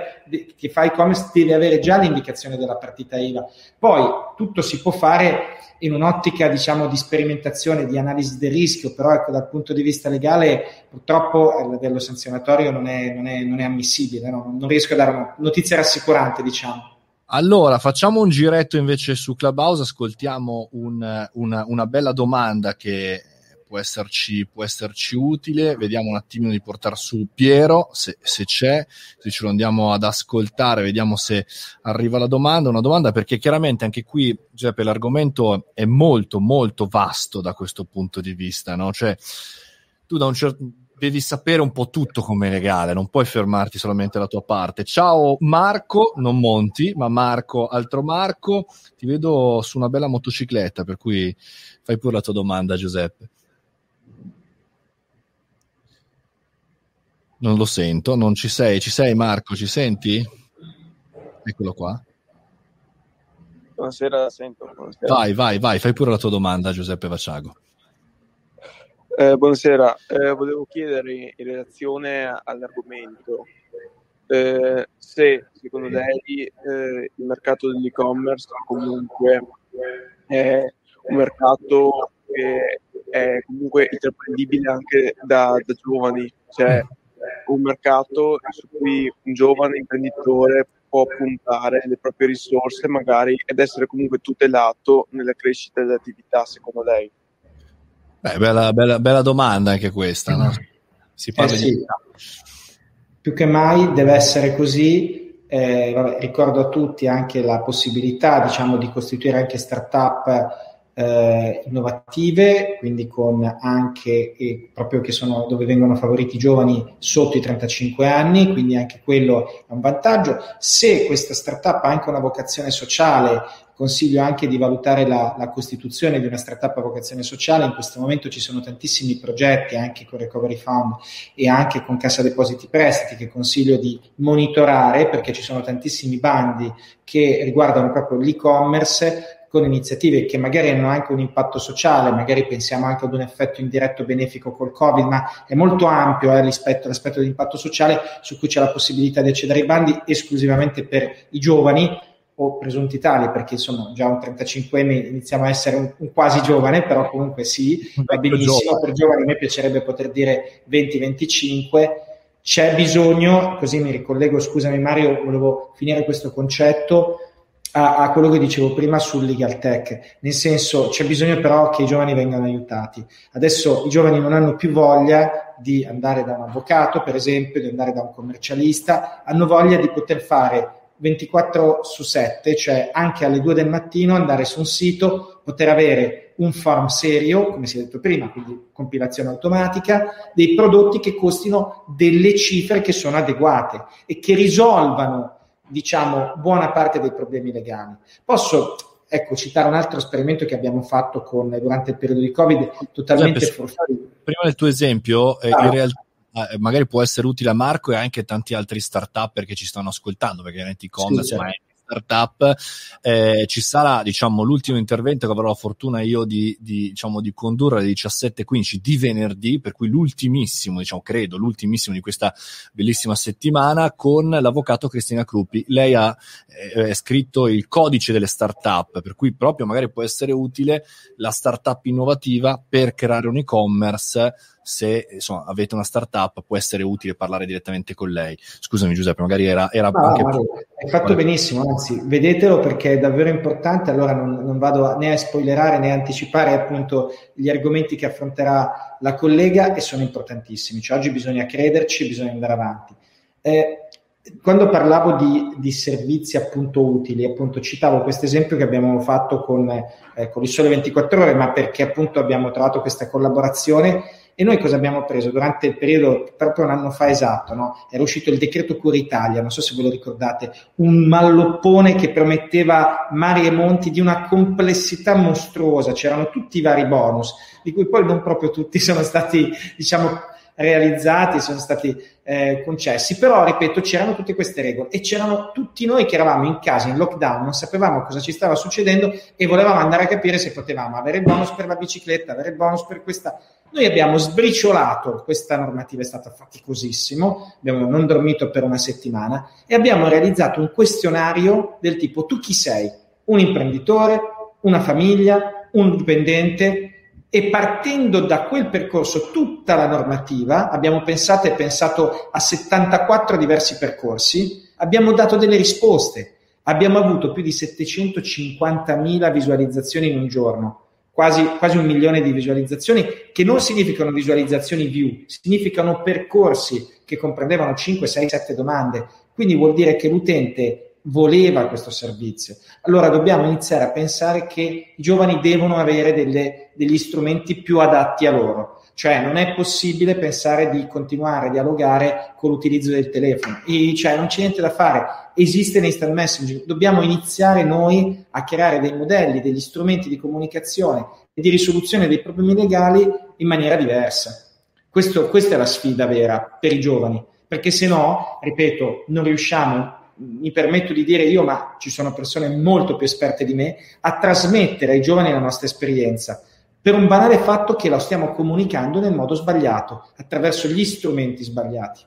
Speaker 2: che fa e-commerce deve avere già l'indicazione della partita IVA. Poi tutto si può fare in un'ottica diciamo di sperimentazione, di analisi del rischio, però ecco, dal punto di vista legale purtroppo il livello sanzionatorio non è, non è, non è ammissibile, no? non riesco a dare una notizia rassicurante diciamo.
Speaker 1: Allora, facciamo un giretto invece su Clubhouse, ascoltiamo un, una, una bella domanda che può esserci, può esserci utile. Vediamo un attimino di portare su Piero, se, se, c'è, se ce lo andiamo ad ascoltare, vediamo se arriva la domanda. Una domanda perché chiaramente anche qui, Giuseppe, l'argomento è molto, molto vasto da questo punto di vista, no? Cioè, tu da un certo devi sapere un po' tutto come legale, non puoi fermarti solamente alla tua parte. Ciao Marco, non Monti, ma Marco, altro Marco, ti vedo su una bella motocicletta, per cui fai pure la tua domanda Giuseppe. Non lo sento, non ci sei. Ci sei Marco, ci senti? Eccolo qua.
Speaker 3: Buonasera, sento. Buonasera.
Speaker 1: Vai, vai, vai, fai pure la tua domanda Giuseppe Vaciago.
Speaker 3: Eh, buonasera, eh, volevo chiedere in relazione all'argomento eh, se secondo lei eh, il mercato dell'e-commerce comunque è un mercato che è comunque intraprendibile anche da, da giovani, cioè un mercato su cui un giovane imprenditore può puntare le proprie risorse magari ed essere comunque tutelato nella crescita dell'attività, secondo lei?
Speaker 1: Beh, bella, bella, bella domanda anche questa, no?
Speaker 2: Si parla eh sì. di... Più che mai deve essere così. Eh, vabbè, ricordo a tutti anche la possibilità diciamo, di costituire anche start-up eh, innovative, quindi con anche eh, proprio che sono dove vengono favoriti i giovani sotto i 35 anni, quindi anche quello è un vantaggio. Se questa startup ha anche una vocazione sociale, consiglio anche di valutare la, la, costituzione di una startup a vocazione sociale. In questo momento ci sono tantissimi progetti anche con Recovery Fund e anche con Cassa Depositi Prestiti che consiglio di monitorare perché ci sono tantissimi bandi che riguardano proprio l'e-commerce con iniziative che magari hanno anche un impatto sociale, magari pensiamo anche ad un effetto indiretto benefico col Covid, ma è molto ampio eh, rispetto all'aspetto dell'impatto sociale su cui c'è la possibilità di accedere ai bandi esclusivamente per i giovani o presunti tali, perché insomma già un 35enne iniziamo a essere un, un quasi giovane, però comunque sì, va benissimo, giovane. per giovani a me piacerebbe poter dire 20-25, c'è bisogno, così mi ricollego, scusami Mario, volevo finire questo concetto, a, a, quello che dicevo prima sul legal tech, nel senso c'è bisogno però che i giovani vengano aiutati. Adesso i giovani non hanno più voglia di andare da un avvocato, per esempio, di andare da un commercialista, hanno voglia di poter fare 24 su 7, cioè anche alle 2 del mattino andare su un sito, poter avere un form serio, come si è detto prima, quindi compilazione automatica, dei prodotti che costino delle cifre che sono adeguate e che risolvano diciamo, buona parte dei problemi legali. Posso ecco, citare un altro esperimento che abbiamo fatto con, durante il periodo di Covid, totalmente
Speaker 1: for Prima del tuo esempio, eh, ah. in realtà eh, magari può essere utile a Marco e anche tanti altri start-up che ci stanno ascoltando, perché veramente e-commerce sì, è startup. Eh, ci sarà, diciamo, l'ultimo intervento che avrò la fortuna io di, di, diciamo, di condurre alle 17.15 di venerdì, per cui l'ultimissimo, diciamo, credo, l'ultimissimo di questa bellissima settimana con l'avvocato Cristina Cruppi. Lei ha eh, scritto il codice delle startup, per cui proprio magari può essere utile la startup innovativa per creare un e-commerce se insomma, avete una startup può essere utile parlare direttamente con lei. Scusami Giuseppe, magari era, era
Speaker 2: no, anche... No, hai fatto benissimo, anzi vedetelo perché è davvero importante, allora non, non vado né a spoilerare né a anticipare appunto gli argomenti che affronterà la collega e sono importantissimi, cioè oggi bisogna crederci, bisogna andare avanti. Eh, quando parlavo di, di, servizi appunto utili, appunto citavo questo esempio che abbiamo fatto con, eh, con il Sole 24 Ore, ma perché appunto abbiamo trovato questa collaborazione e noi cosa abbiamo preso durante il periodo, proprio un anno fa esatto, no? era uscito il decreto Cura Italia, non so se ve lo ricordate, un malloppone che prometteva mari e monti di una complessità mostruosa, c'erano tutti i vari bonus, di cui poi non proprio tutti sono stati, diciamo, realizzati, sono stati eh, concessi, però ripeto c'erano tutte queste regole e c'erano tutti noi che eravamo in casa in lockdown, non sapevamo cosa ci stava succedendo e volevamo andare a capire se potevamo avere il bonus per la bicicletta, avere il bonus per questa. Noi abbiamo sbriciolato, questa normativa è stata faticosissimo, abbiamo non dormito per una settimana e abbiamo realizzato un questionario del tipo tu chi sei? Un imprenditore, una famiglia, un dipendente, e partendo da quel percorso tutta la normativa, abbiamo pensato e pensato a 74 diversi percorsi, abbiamo dato delle risposte, abbiamo avuto più di 750.000 visualizzazioni in un giorno, quasi, quasi un milione di visualizzazioni, che non significano visualizzazioni view, significano percorsi che comprendevano 5, 6, 7 domande, quindi vuol dire che l'utente voleva questo servizio. Allora dobbiamo iniziare a pensare che i giovani devono avere delle, degli strumenti più adatti a loro. Cioè non è possibile pensare di continuare a dialogare con l'utilizzo del telefono. E, cioè non c'è niente da fare. Esiste l'instant messaging. Dobbiamo iniziare noi a creare dei modelli, degli strumenti di comunicazione e di risoluzione dei problemi legali in maniera diversa. Questo, questa è la sfida vera per i giovani, perché se no, ripeto, non riusciamo mi permetto di dire io, ma ci sono persone molto più esperte di me, a trasmettere ai giovani la nostra esperienza, per un banale fatto che la stiamo comunicando nel modo sbagliato, attraverso gli strumenti sbagliati.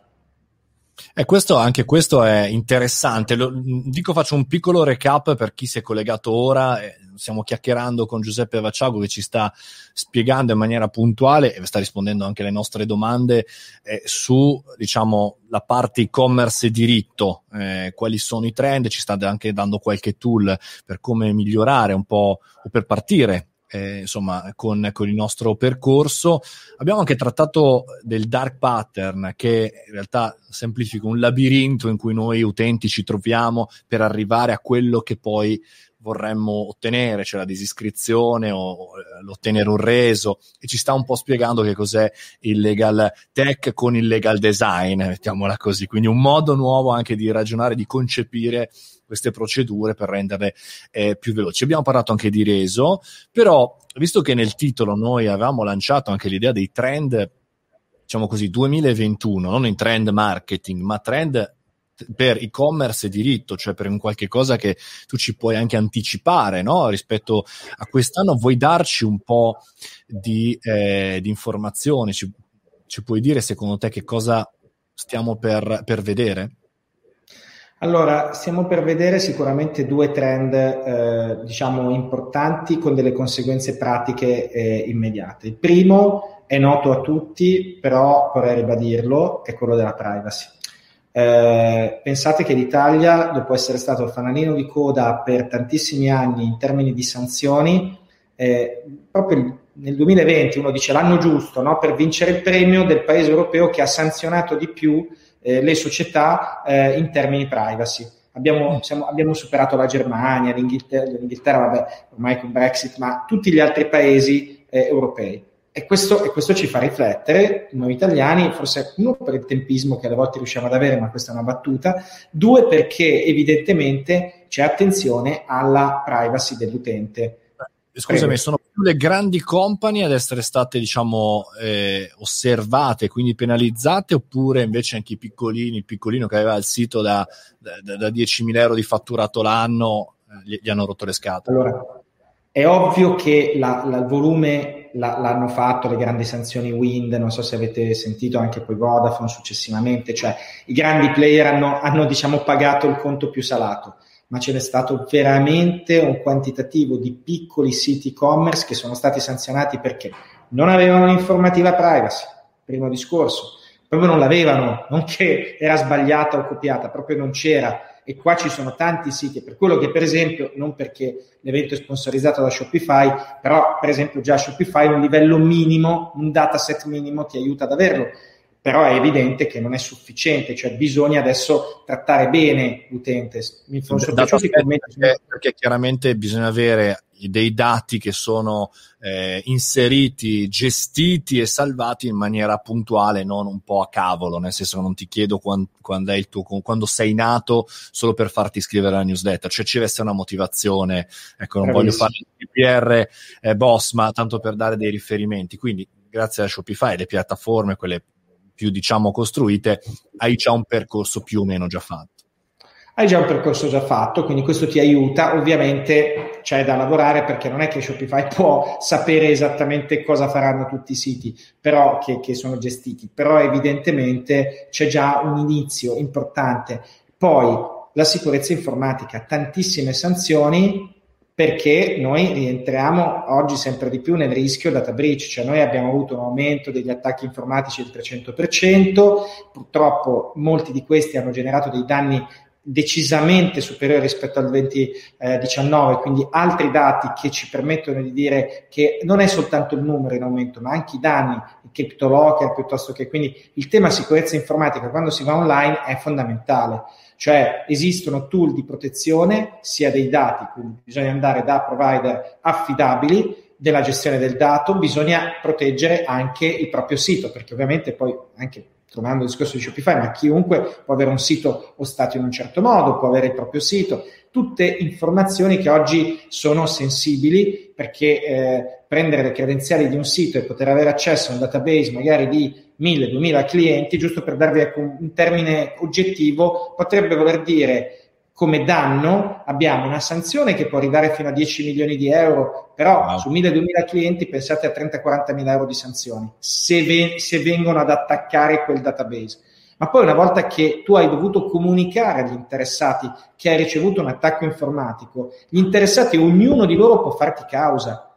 Speaker 1: E questo, anche questo è interessante. Lo, dico, faccio un piccolo recap per chi si è collegato ora. Eh, stiamo chiacchierando con Giuseppe Vacciago che ci sta spiegando in maniera puntuale e sta rispondendo anche alle nostre domande eh, su, diciamo, la parte e-commerce e diritto, eh, quali sono i trend, ci sta anche dando qualche tool per come migliorare un po' o per partire eh, insomma, con, con, il nostro percorso. Abbiamo anche trattato del dark pattern, che in realtà semplifica un labirinto in cui noi utenti ci troviamo per arrivare a quello che poi vorremmo ottenere, cioè la disiscrizione o l'ottenere un reso e ci sta un po' spiegando che cos'è il legal tech con il legal design, mettiamola così, quindi un modo nuovo anche di ragionare, di concepire queste procedure per renderle eh, più veloci. Abbiamo parlato anche di reso, però visto che nel titolo noi avevamo lanciato anche l'idea dei trend, diciamo così, 2021, non in trend marketing, ma trend per e-commerce e diritto, cioè per un qualche cosa che tu ci puoi anche anticipare no? rispetto a quest'anno, vuoi darci un po' di, eh, di informazioni? Ci, ci, puoi dire secondo te che cosa stiamo per, per vedere?
Speaker 2: Allora, stiamo per vedere sicuramente due trend, eh, diciamo, importanti con delle conseguenze pratiche eh, immediate. Il primo è noto a tutti, però vorrei ribadirlo, è quello della privacy. Eh, pensate che l'Italia, dopo essere stato il fanalino di coda per tantissimi anni in termini di sanzioni, eh, proprio nel 2020 uno dice l'anno giusto no? per vincere il premio del paese europeo che ha sanzionato di più eh, le società eh, in termini privacy. Abbiamo, siamo, abbiamo, superato la Germania, l'Inghilterra, l'Inghilterra, vabbè, ormai con Brexit, ma tutti gli altri paesi eh, europei. E questo, e questo, ci fa riflettere, noi italiani, forse uno per il tempismo che alle volte riusciamo ad avere, ma questa è una battuta, due perché evidentemente c'è attenzione alla privacy dell'utente.
Speaker 1: scusami, sono più le grandi company ad essere state, diciamo, eh, osservate, quindi penalizzate, oppure invece anche i piccolini, il piccolino che aveva il sito da, da, da 10.000 euro di fatturato l'anno, eh, gli, gli, hanno rotto le scatole?
Speaker 2: Allora, è ovvio che la, la, il volume la, l'hanno fatto, le grandi sanzioni Wind, non so se avete sentito anche poi Vodafone successivamente, cioè i grandi player hanno, hanno diciamo pagato il conto più salato ma ce n'è stato veramente un quantitativo di piccoli siti e-commerce che sono stati sanzionati perché non avevano l'informativa privacy, primo discorso, proprio non l'avevano, non che era sbagliata o copiata, proprio non c'era. E qua ci sono tanti siti, per quello che per esempio, non perché l'evento è sponsorizzato da Shopify, però per esempio già Shopify un livello minimo, un dataset minimo ti aiuta ad averlo però è evidente che non è sufficiente, cioè bisogna adesso trattare bene l'utente.
Speaker 1: Mi sono perché, perché chiaramente bisogna avere dei dati che sono eh, inseriti, gestiti e salvati in maniera puntuale, non un po' a cavolo, nel senso che non ti chiedo quando, quando, tuo, quando sei nato solo per farti iscrivere alla newsletter, cioè ci deve essere una motivazione, ecco, non Bravissimo. voglio fare il PR eh, boss, ma tanto per dare dei riferimenti, quindi grazie a Shopify le piattaforme, quelle più diciamo costruite, hai già un percorso più o meno già fatto.
Speaker 2: Hai già un percorso già fatto, quindi questo ti aiuta. Ovviamente c'è da lavorare perché non è che Shopify può sapere esattamente cosa faranno tutti i siti però, che, che sono gestiti, però evidentemente c'è già un inizio importante. Poi la sicurezza informatica, tantissime sanzioni perché noi rientriamo oggi sempre di più nel rischio data breach, cioè noi abbiamo avuto un aumento degli attacchi informatici del 300%, purtroppo molti di questi hanno generato dei danni decisamente superiori rispetto al 2019, quindi altri dati che ci permettono di dire che non è soltanto il numero in aumento, ma anche i danni, i CryptoLocker piuttosto che quindi il tema sicurezza informatica quando si va online è fondamentale. Cioè esistono tool di protezione sia dei dati, quindi bisogna andare da provider affidabili della gestione del dato, bisogna proteggere anche il proprio sito, perché ovviamente poi anche trovando il discorso di Shopify, ma chiunque può avere un sito ostatio in un certo modo, può avere il proprio sito, tutte informazioni che oggi sono sensibili perché eh, prendere le credenziali di un sito e poter avere accesso a un database magari di 1000-2000 clienti, giusto per darvi ecco, un termine oggettivo, potrebbe voler dire come danno abbiamo una sanzione che può arrivare fino a 10 milioni di euro, però wow. su 1000-2000 clienti pensate a 30-40 mila euro di sanzioni se, ve- se vengono ad attaccare quel database. Ma poi una volta che tu hai dovuto comunicare agli interessati che hai ricevuto un attacco informatico, gli interessati, ognuno di loro può farti causa.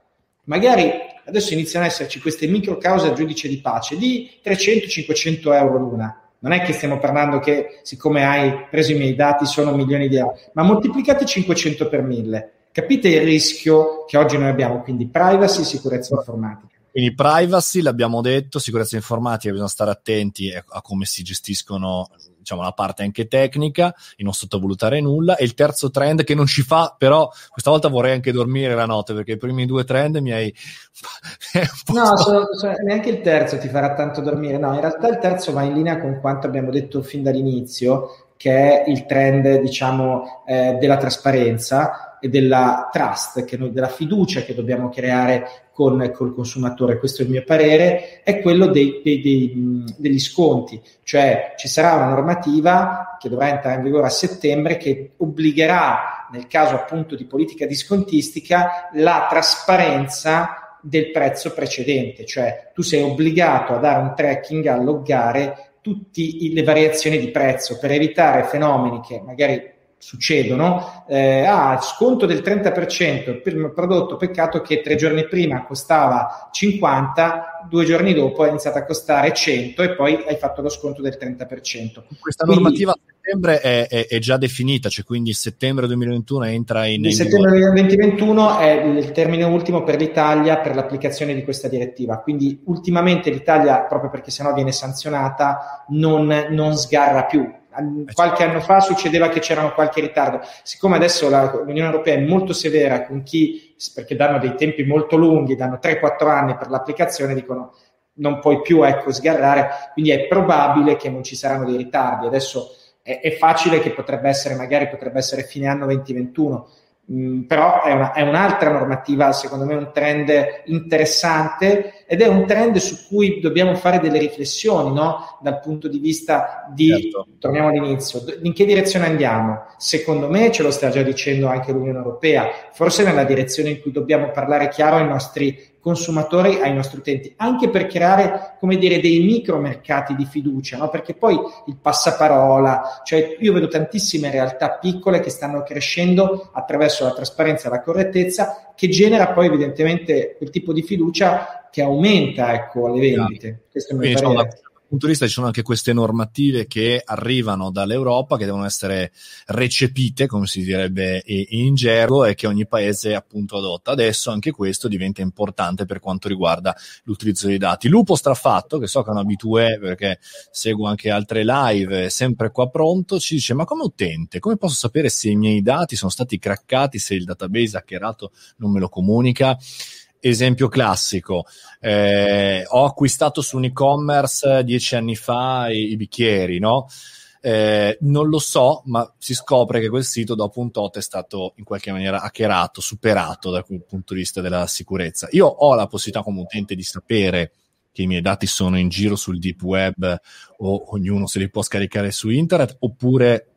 Speaker 2: Magari adesso iniziano ad esserci queste micro cause al giudice di pace di 300-500 euro l'una. Non è che stiamo parlando che siccome hai preso i miei dati sono milioni di euro, ma moltiplicate 500 per 1000. Capite il rischio che oggi noi abbiamo? Quindi privacy e sicurezza informatica.
Speaker 1: Quindi privacy, l'abbiamo detto, sicurezza informatica, bisogna stare attenti a come si gestiscono diciamo, la parte anche tecnica e non sottovalutare nulla. E il terzo trend che non ci fa, però questa volta vorrei anche dormire la notte perché i primi due trend mi hai...
Speaker 2: no, sono, sono, neanche il terzo ti farà tanto dormire. No, in realtà il terzo va in linea con quanto abbiamo detto fin dall'inizio, che è il trend, diciamo, eh, della trasparenza e della trust, noi, della fiducia che dobbiamo creare con col consumatore, questo è il mio parere, è quello dei, dei, dei, degli sconti, cioè ci sarà una normativa che dovrà entrare in vigore a settembre che obbligherà, nel caso appunto di politica discontistica, la trasparenza del prezzo precedente, cioè tu sei obbligato a dare un tracking, a loggare tutte le variazioni di prezzo per evitare fenomeni che magari succedono, eh, ah, sconto del 30% per il prodotto, peccato che tre giorni prima costava 50, due giorni dopo è iniziato a costare 100 e poi hai fatto lo sconto del 30%.
Speaker 1: Questa quindi, normativa a settembre è, è, è, già definita, cioè quindi settembre 2021 entra in...
Speaker 2: Il settembre 2021 è il termine ultimo per l'Italia per l'applicazione di questa direttiva, quindi ultimamente l'Italia, proprio perché sennò viene sanzionata, non, non sgarra più qualche certo. anno fa succedeva che c'era qualche ritardo. Siccome adesso la, l'Unione Europea è molto severa con chi, perché danno dei tempi molto lunghi, danno 3-4 anni per l'applicazione, dicono non puoi più ecco, sgarrare, quindi è probabile che non ci saranno dei ritardi. Adesso è, è facile che potrebbe essere, magari potrebbe essere fine anno 2021, Mm, però è, una, è, un'altra normativa, secondo me un trend interessante ed è un trend su cui dobbiamo fare delle riflessioni no? dal punto di vista di, certo. torniamo all'inizio, in che direzione andiamo? Secondo me, ce lo sta già dicendo anche l'Unione Europea, forse nella direzione in cui dobbiamo parlare chiaro ai nostri consumatori, ai nostri utenti, anche per creare, come dire, dei micro mercati di fiducia, no? perché poi il passaparola, cioè io vedo tantissime realtà piccole che stanno crescendo attraverso la trasparenza e la correttezza, che genera poi evidentemente quel tipo di fiducia che aumenta ecco, le vendite. Questo è il mio parere
Speaker 1: punto di vista ci sono anche queste normative che arrivano dall'Europa che devono essere recepite, come si direbbe in gergo, e che ogni paese appunto adotta. Adesso anche questo diventa importante per quanto riguarda l'utilizzo dei dati. Lupo Strafatto, che so che è un abitué perché seguo anche altre live, sempre qua pronto, ci dice ma come utente, come posso sapere se i miei dati sono stati craccati, se il database hackerato non me lo comunica? Esempio classico, eh, ho acquistato su un e-commerce dieci anni fa i, i bicchieri, no? Eh, non lo so, ma si scopre che quel sito dopo un tot è stato in qualche maniera hackerato, superato dal punto di vista della sicurezza. Io ho la possibilità come utente di sapere che i miei dati sono in giro sul deep web o ognuno se li può scaricare su internet oppure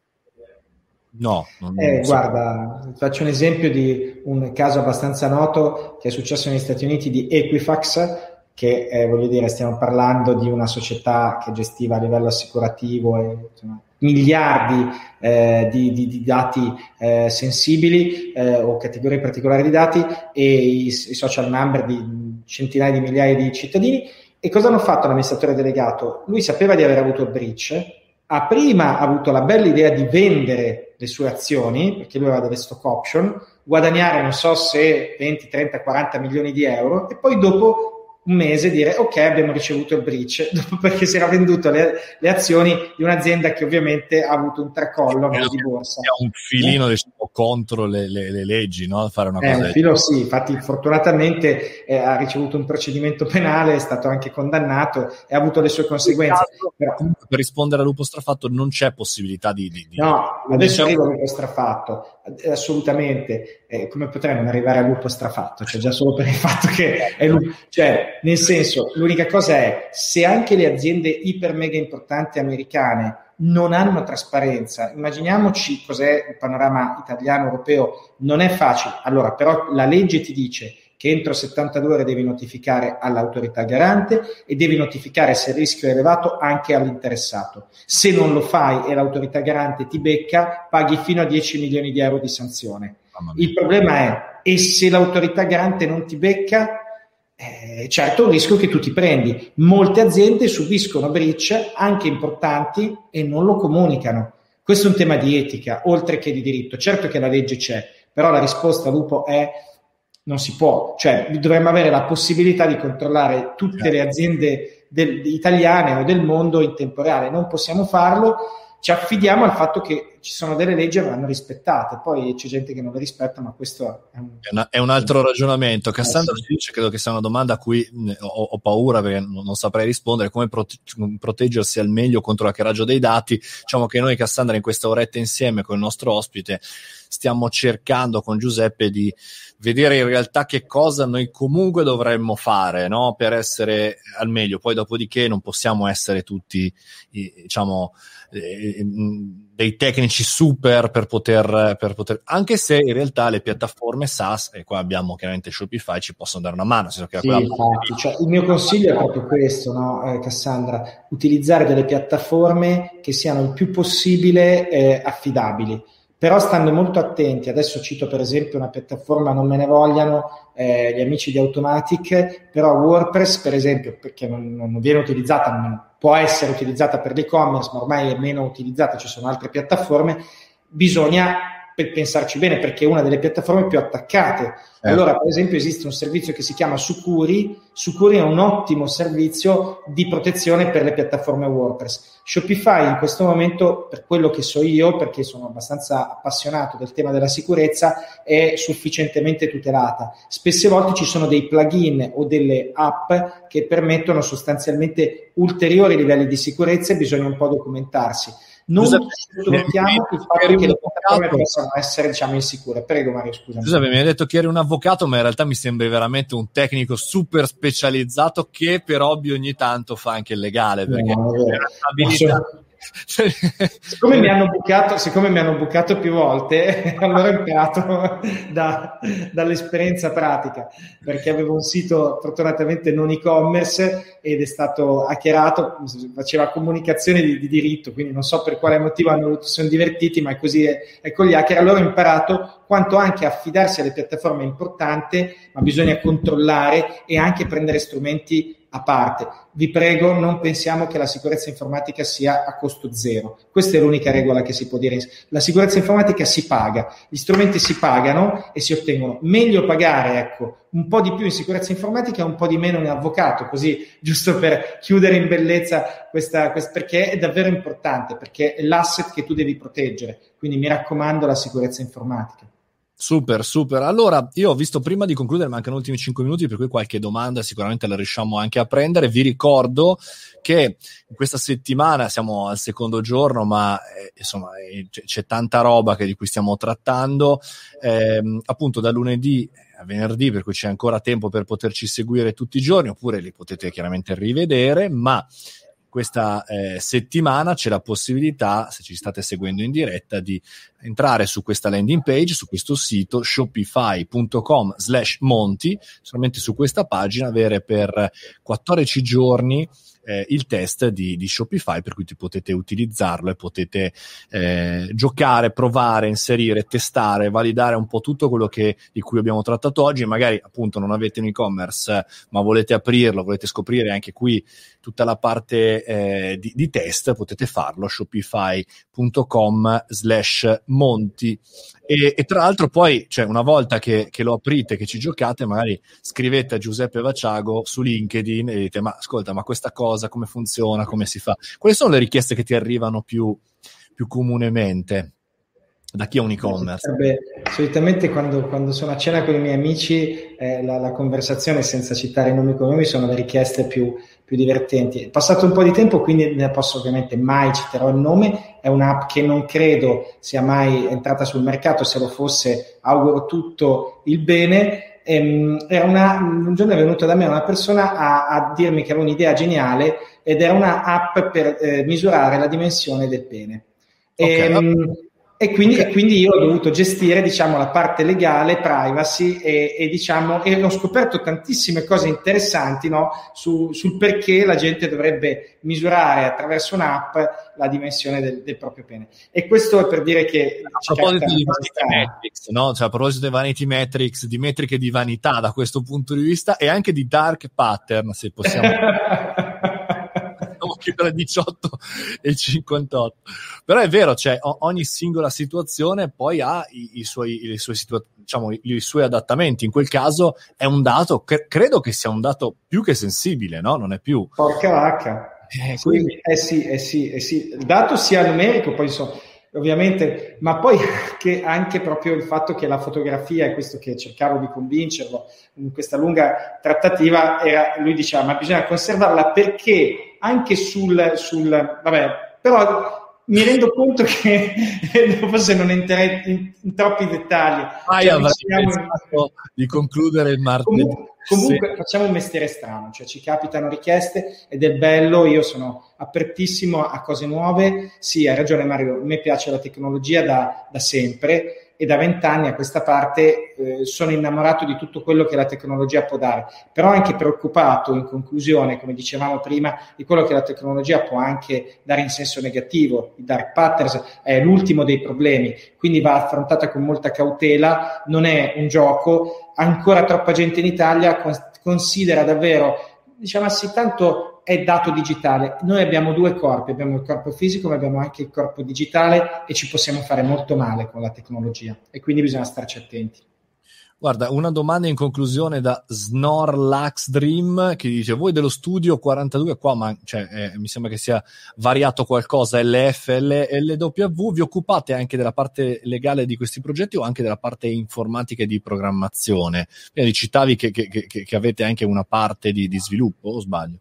Speaker 1: No,
Speaker 2: non, eh, so. guarda, faccio un esempio di un caso abbastanza noto che è successo negli Stati Uniti di Equifax, che eh, voglio dire, stiamo parlando di una società che gestiva a livello assicurativo e, insomma, miliardi eh, di, di, di, dati eh, sensibili eh, o categorie particolari di dati e i, i, social number di centinaia di migliaia di cittadini. E cosa hanno fatto l'amministratore delegato? Lui sapeva di aver avuto il breach, ha prima avuto la bella idea di vendere le sue azioni, perché lui aveva delle stock option, guadagnare non so se 20, 30, 40 milioni di euro e poi dopo un mese dire ok abbiamo ricevuto il breach dopo perché si era venduto le, le azioni di un'azienda che ovviamente ha avuto un tracollo
Speaker 1: no,
Speaker 2: di borsa.
Speaker 1: ha un filino eh? diciamo, contro le, le, le, leggi no? fare una
Speaker 2: eh, cosa un filo sì infatti fortunatamente eh, ha ricevuto un procedimento penale è stato anche condannato e ha avuto le sue conseguenze.
Speaker 1: Però, per rispondere a Lupo Strafatto non c'è possibilità di, di, di
Speaker 2: no adesso arriva Lupo Strafatto. Eh, assolutamente. Eh, come potrei non arrivare a Lupo Strafatto? Cioè già solo per il fatto che è lui cioè nel senso, l'unica cosa è, se anche le aziende iper mega importanti americane non hanno trasparenza, immaginiamoci cos'è il panorama italiano, europeo, non è facile. Allora, però la legge ti dice che entro 72 ore devi notificare all'autorità garante e devi notificare se il rischio è elevato anche all'interessato. Se non lo fai e l'autorità garante ti becca, paghi fino a 10 milioni di euro di sanzione. Il problema è, e se l'autorità garante non ti becca, eh, certo un rischio che tu ti prendi. Molte aziende subiscono breach anche importanti e non lo comunicano. Questo è un tema di etica, oltre che di diritto. Certo che la legge c'è, però la risposta Lupo è non si può. Cioè, dovremmo avere la possibilità di controllare tutte le aziende del, italiane o del mondo in tempo reale. Non possiamo farlo ci affidiamo al fatto che ci sono delle leggi che vanno rispettate, poi c'è gente che non le rispetta, ma questo
Speaker 1: è un, è una, è un altro ragionamento. Cassandra eh, sì. dice, credo che sia una domanda a cui ho, ho paura perché non, non, saprei rispondere, come prote- proteggersi al meglio contro l'hackeraggio dei dati. Diciamo che noi, Cassandra, in questa oretta insieme con il nostro ospite, stiamo cercando con Giuseppe di vedere in realtà che cosa noi comunque dovremmo fare no? per essere al meglio. Poi dopodiché non possiamo essere tutti, diciamo, eh, dei tecnici super per poter, per poter, anche se in realtà le piattaforme SaaS, e qua abbiamo chiaramente Shopify, ci possono dare una mano. Sì,
Speaker 2: infatti, cioè, il mio consiglio è proprio questo, no, eh, Cassandra, utilizzare delle piattaforme che siano il più possibile eh, affidabili però stando molto attenti, adesso cito per esempio una piattaforma, non me ne vogliano eh, gli amici di Automatic, però WordPress per esempio, perché non, non viene utilizzata, non può essere utilizzata per l'e-commerce, ma ormai è meno utilizzata, ci sono altre piattaforme, bisogna per pensarci bene, perché è una delle piattaforme più attaccate. Eh. Allora, per esempio, esiste un servizio che si chiama Sucuri. Sucuri è un ottimo servizio di protezione per le piattaforme WordPress. Shopify in questo momento, per quello che so io, perché sono abbastanza appassionato del tema della sicurezza, è sufficientemente tutelata. Spesse volte ci sono dei plugin o delle app che permettono sostanzialmente ulteriori livelli di sicurezza e bisogna un po' documentarsi non sottovalutiamo il fatto che le piattaforme possano essere diciamo insicure. Prego Mario, scusa.
Speaker 1: Scusami, mi hai detto che eri un avvocato, ma in realtà mi sembri veramente un tecnico super specializzato che per hobby ogni tanto fa anche il legale, perché no, la stabilità
Speaker 2: siccome, mi hanno bucato, siccome mi hanno bucato più volte, allora ho imparato da, dall'esperienza pratica, perché avevo un sito fortunatamente non e-commerce ed è stato hackerato, faceva comunicazione di, di diritto, quindi non so per quale motivo hanno, sono divertiti, ma così è, è con gli hacker. Allora ho imparato quanto anche affidarsi alle piattaforme è importante, ma bisogna controllare e anche prendere strumenti a parte. Vi prego, non pensiamo che la sicurezza informatica sia a costo zero. Questa è l'unica regola che si può dire. La sicurezza informatica si paga, gli strumenti si pagano e si ottengono. Meglio pagare, ecco, un po' di più in sicurezza informatica e un po' di meno in avvocato, così giusto per chiudere in bellezza questa, questa perché è davvero importante, perché è l'asset che tu devi proteggere. Quindi mi raccomando la sicurezza informatica.
Speaker 1: Super, super. Allora, io ho visto prima di concludere, mancano gli ultimi 5 minuti, per cui qualche domanda sicuramente la riusciamo anche a prendere. Vi ricordo che questa settimana siamo al secondo giorno, ma eh, insomma eh, c'è, c'è, tanta roba che, di cui stiamo trattando. Eh, appunto, da lunedì a venerdì, per cui c'è ancora tempo per poterci seguire tutti i giorni, oppure li potete chiaramente rivedere, ma questa eh, settimana c'è la possibilità, se ci state seguendo in diretta, di entrare su questa landing page, su questo sito shopify.com slash monti, solamente su questa pagina avere per 14 giorni eh, il test di, di, Shopify per cui potete utilizzarlo e potete eh, giocare, provare, inserire, testare, validare un po' tutto quello che, di cui abbiamo trattato oggi. Magari appunto non avete un e-commerce, ma volete aprirlo, volete scoprire anche qui tutta la parte eh, di, di, test, potete farlo shopify.com slash monti e, e, tra l'altro poi, cioè, una volta che, che, lo aprite, che ci giocate, magari scrivete a Giuseppe Vaciago su LinkedIn e dite, ma ascolta, ma questa cosa come funziona, come si fa? Quali sono le richieste che ti arrivano più, più comunemente? da chi è un e-commerce?
Speaker 2: Beh, solitamente quando, quando, sono a cena con i miei amici, eh, la, la, conversazione, senza citare i nomi e cognomi, sono le richieste più, più divertenti. È passato un po' di tempo, quindi ne posso ovviamente mai citerò il nome. È un'app che non credo sia mai entrata sul mercato, se lo fosse auguro tutto il bene. Ehm, era una, un giorno è venuta da me una persona a, a, dirmi che aveva un'idea geniale ed era una app per eh, misurare la dimensione del pene. Okay. Ehm, e quindi, okay. e quindi, io ho dovuto gestire diciamo, la parte legale, privacy e, e, diciamo, e ho scoperto tantissime cose interessanti no, su, sul perché la gente dovrebbe misurare attraverso un'app la dimensione del, del proprio pene. E questo è per dire che...
Speaker 1: A proposito di Vanity Metrics, no? cioè, a proposito di Vanity Metrics, di metriche di vanità da questo punto di vista e anche di dark pattern, se possiamo... tra 18 e 58. Però è vero, cioè, ogni singola situazione poi ha i, i suoi, i suoi situa- diciamo, i, i, suoi adattamenti. In quel caso è un dato, cre- credo che sia un dato più che sensibile, no? Non è più.
Speaker 2: Porca vacca. Eh, quindi, eh sì, eh sì, eh sì. Il dato sia numerico, poi insomma ovviamente, ma poi anche, anche, proprio il fatto che la fotografia, è questo che cercavo di convincerlo in questa lunga trattativa, era, lui diceva ma bisogna conservarla perché anche sul, sul vabbè, però mi rendo conto che forse non entrerei in, in, troppi dettagli.
Speaker 1: Ah, cioè, diciamo, di concludere il martedì.
Speaker 2: Comunque, comunque facciamo un mestiere strano, cioè ci capitano richieste ed è bello, io sono apertissimo a cose nuove. Sì, hai ragione Mario, a me piace la tecnologia da, da sempre e da vent'anni a questa parte eh, sono innamorato di tutto quello che la tecnologia può dare, però anche preoccupato in conclusione, come dicevamo prima, di quello che la tecnologia può anche dare in senso negativo. I dark patterns è l'ultimo dei problemi, quindi va affrontata con molta cautela, non è un gioco, ancora troppa gente in Italia considera davvero, diciamo sì, tanto è dato digitale. Noi abbiamo due corpi, abbiamo il corpo fisico, ma abbiamo anche il corpo digitale e ci possiamo fare molto male con la tecnologia e quindi bisogna starci attenti.
Speaker 1: Guarda, una domanda in conclusione da Snorlax Dream che dice: Voi dello studio 42 qua, ma cioè, eh, mi sembra che sia variato qualcosa LF, LW. Vi occupate anche della parte legale di questi progetti o anche della parte informatica e di programmazione? Quindi citavi che, che, che, che avete anche una parte di, di sviluppo, o sbaglio?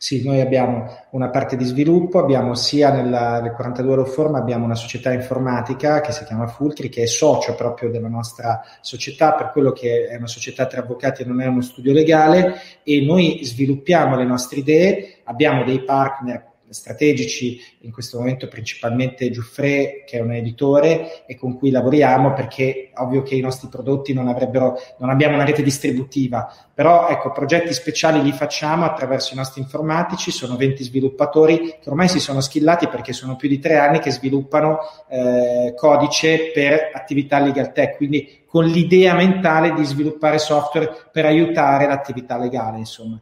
Speaker 2: Sì, noi abbiamo una parte di sviluppo, abbiamo sia nella, nel 42 Law Form abbiamo una società informatica che si chiama Fulcri, che è socio proprio della nostra società, per quello che è una società tra avvocati e non è uno studio legale, e noi sviluppiamo le nostre idee, abbiamo dei partner strategici, in questo momento principalmente Giuffre, che è un editore e con cui lavoriamo perché ovvio che i nostri prodotti non avrebbero, non abbiamo una rete distributiva, però ecco, progetti speciali li facciamo attraverso i nostri informatici, sono 20 sviluppatori che ormai si sono skillati perché sono più di tre anni che sviluppano eh, codice per attività legal tech, quindi con l'idea mentale di sviluppare software per aiutare l'attività legale, insomma.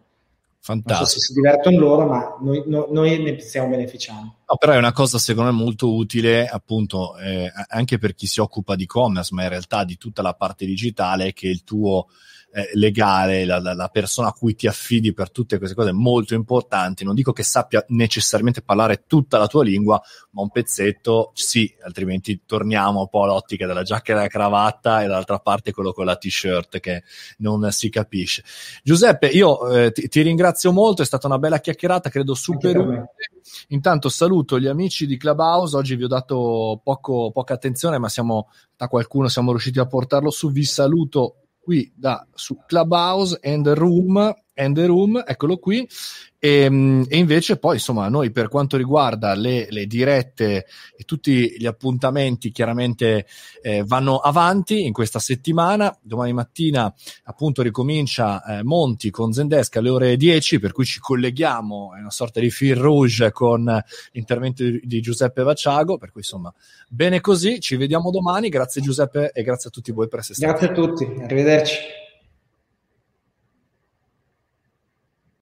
Speaker 1: Fantastico.
Speaker 2: So se si divertono loro, ma noi, no, noi ne stiamo beneficiando.
Speaker 1: No, però è una cosa secondo me molto utile appunto eh, anche per chi si occupa di e-commerce, ma in realtà di tutta la parte digitale che il tuo eh, legale, la, la, la, persona a cui ti affidi per tutte queste cose molto importanti. Non dico che sappia necessariamente parlare tutta la tua lingua, ma un pezzetto sì, altrimenti torniamo un po' all'ottica della giacca e della cravatta e dall'altra parte quello con la t-shirt che non si capisce. Giuseppe, io eh, ti, ti, ringrazio molto, è stata una bella chiacchierata, credo super utile. Intanto saluto gli amici di Clubhouse, oggi vi ho dato poco, poca attenzione, ma siamo, da qualcuno siamo riusciti a portarlo su, vi saluto qui da su Clubhouse and Room, and the room eccolo qui. E, ehm, e, invece poi insomma noi per quanto riguarda le, le dirette e tutti gli appuntamenti chiaramente eh, vanno avanti in questa settimana. Domani mattina appunto ricomincia eh, Monti con Zendesk alle ore 10 per cui ci colleghiamo è una sorta di fil rouge con l'intervento di, di Giuseppe Vaciago per cui insomma bene così. Ci vediamo domani. Grazie Giuseppe e grazie a tutti voi per essere
Speaker 2: stati grazie a tutti. Arrivederci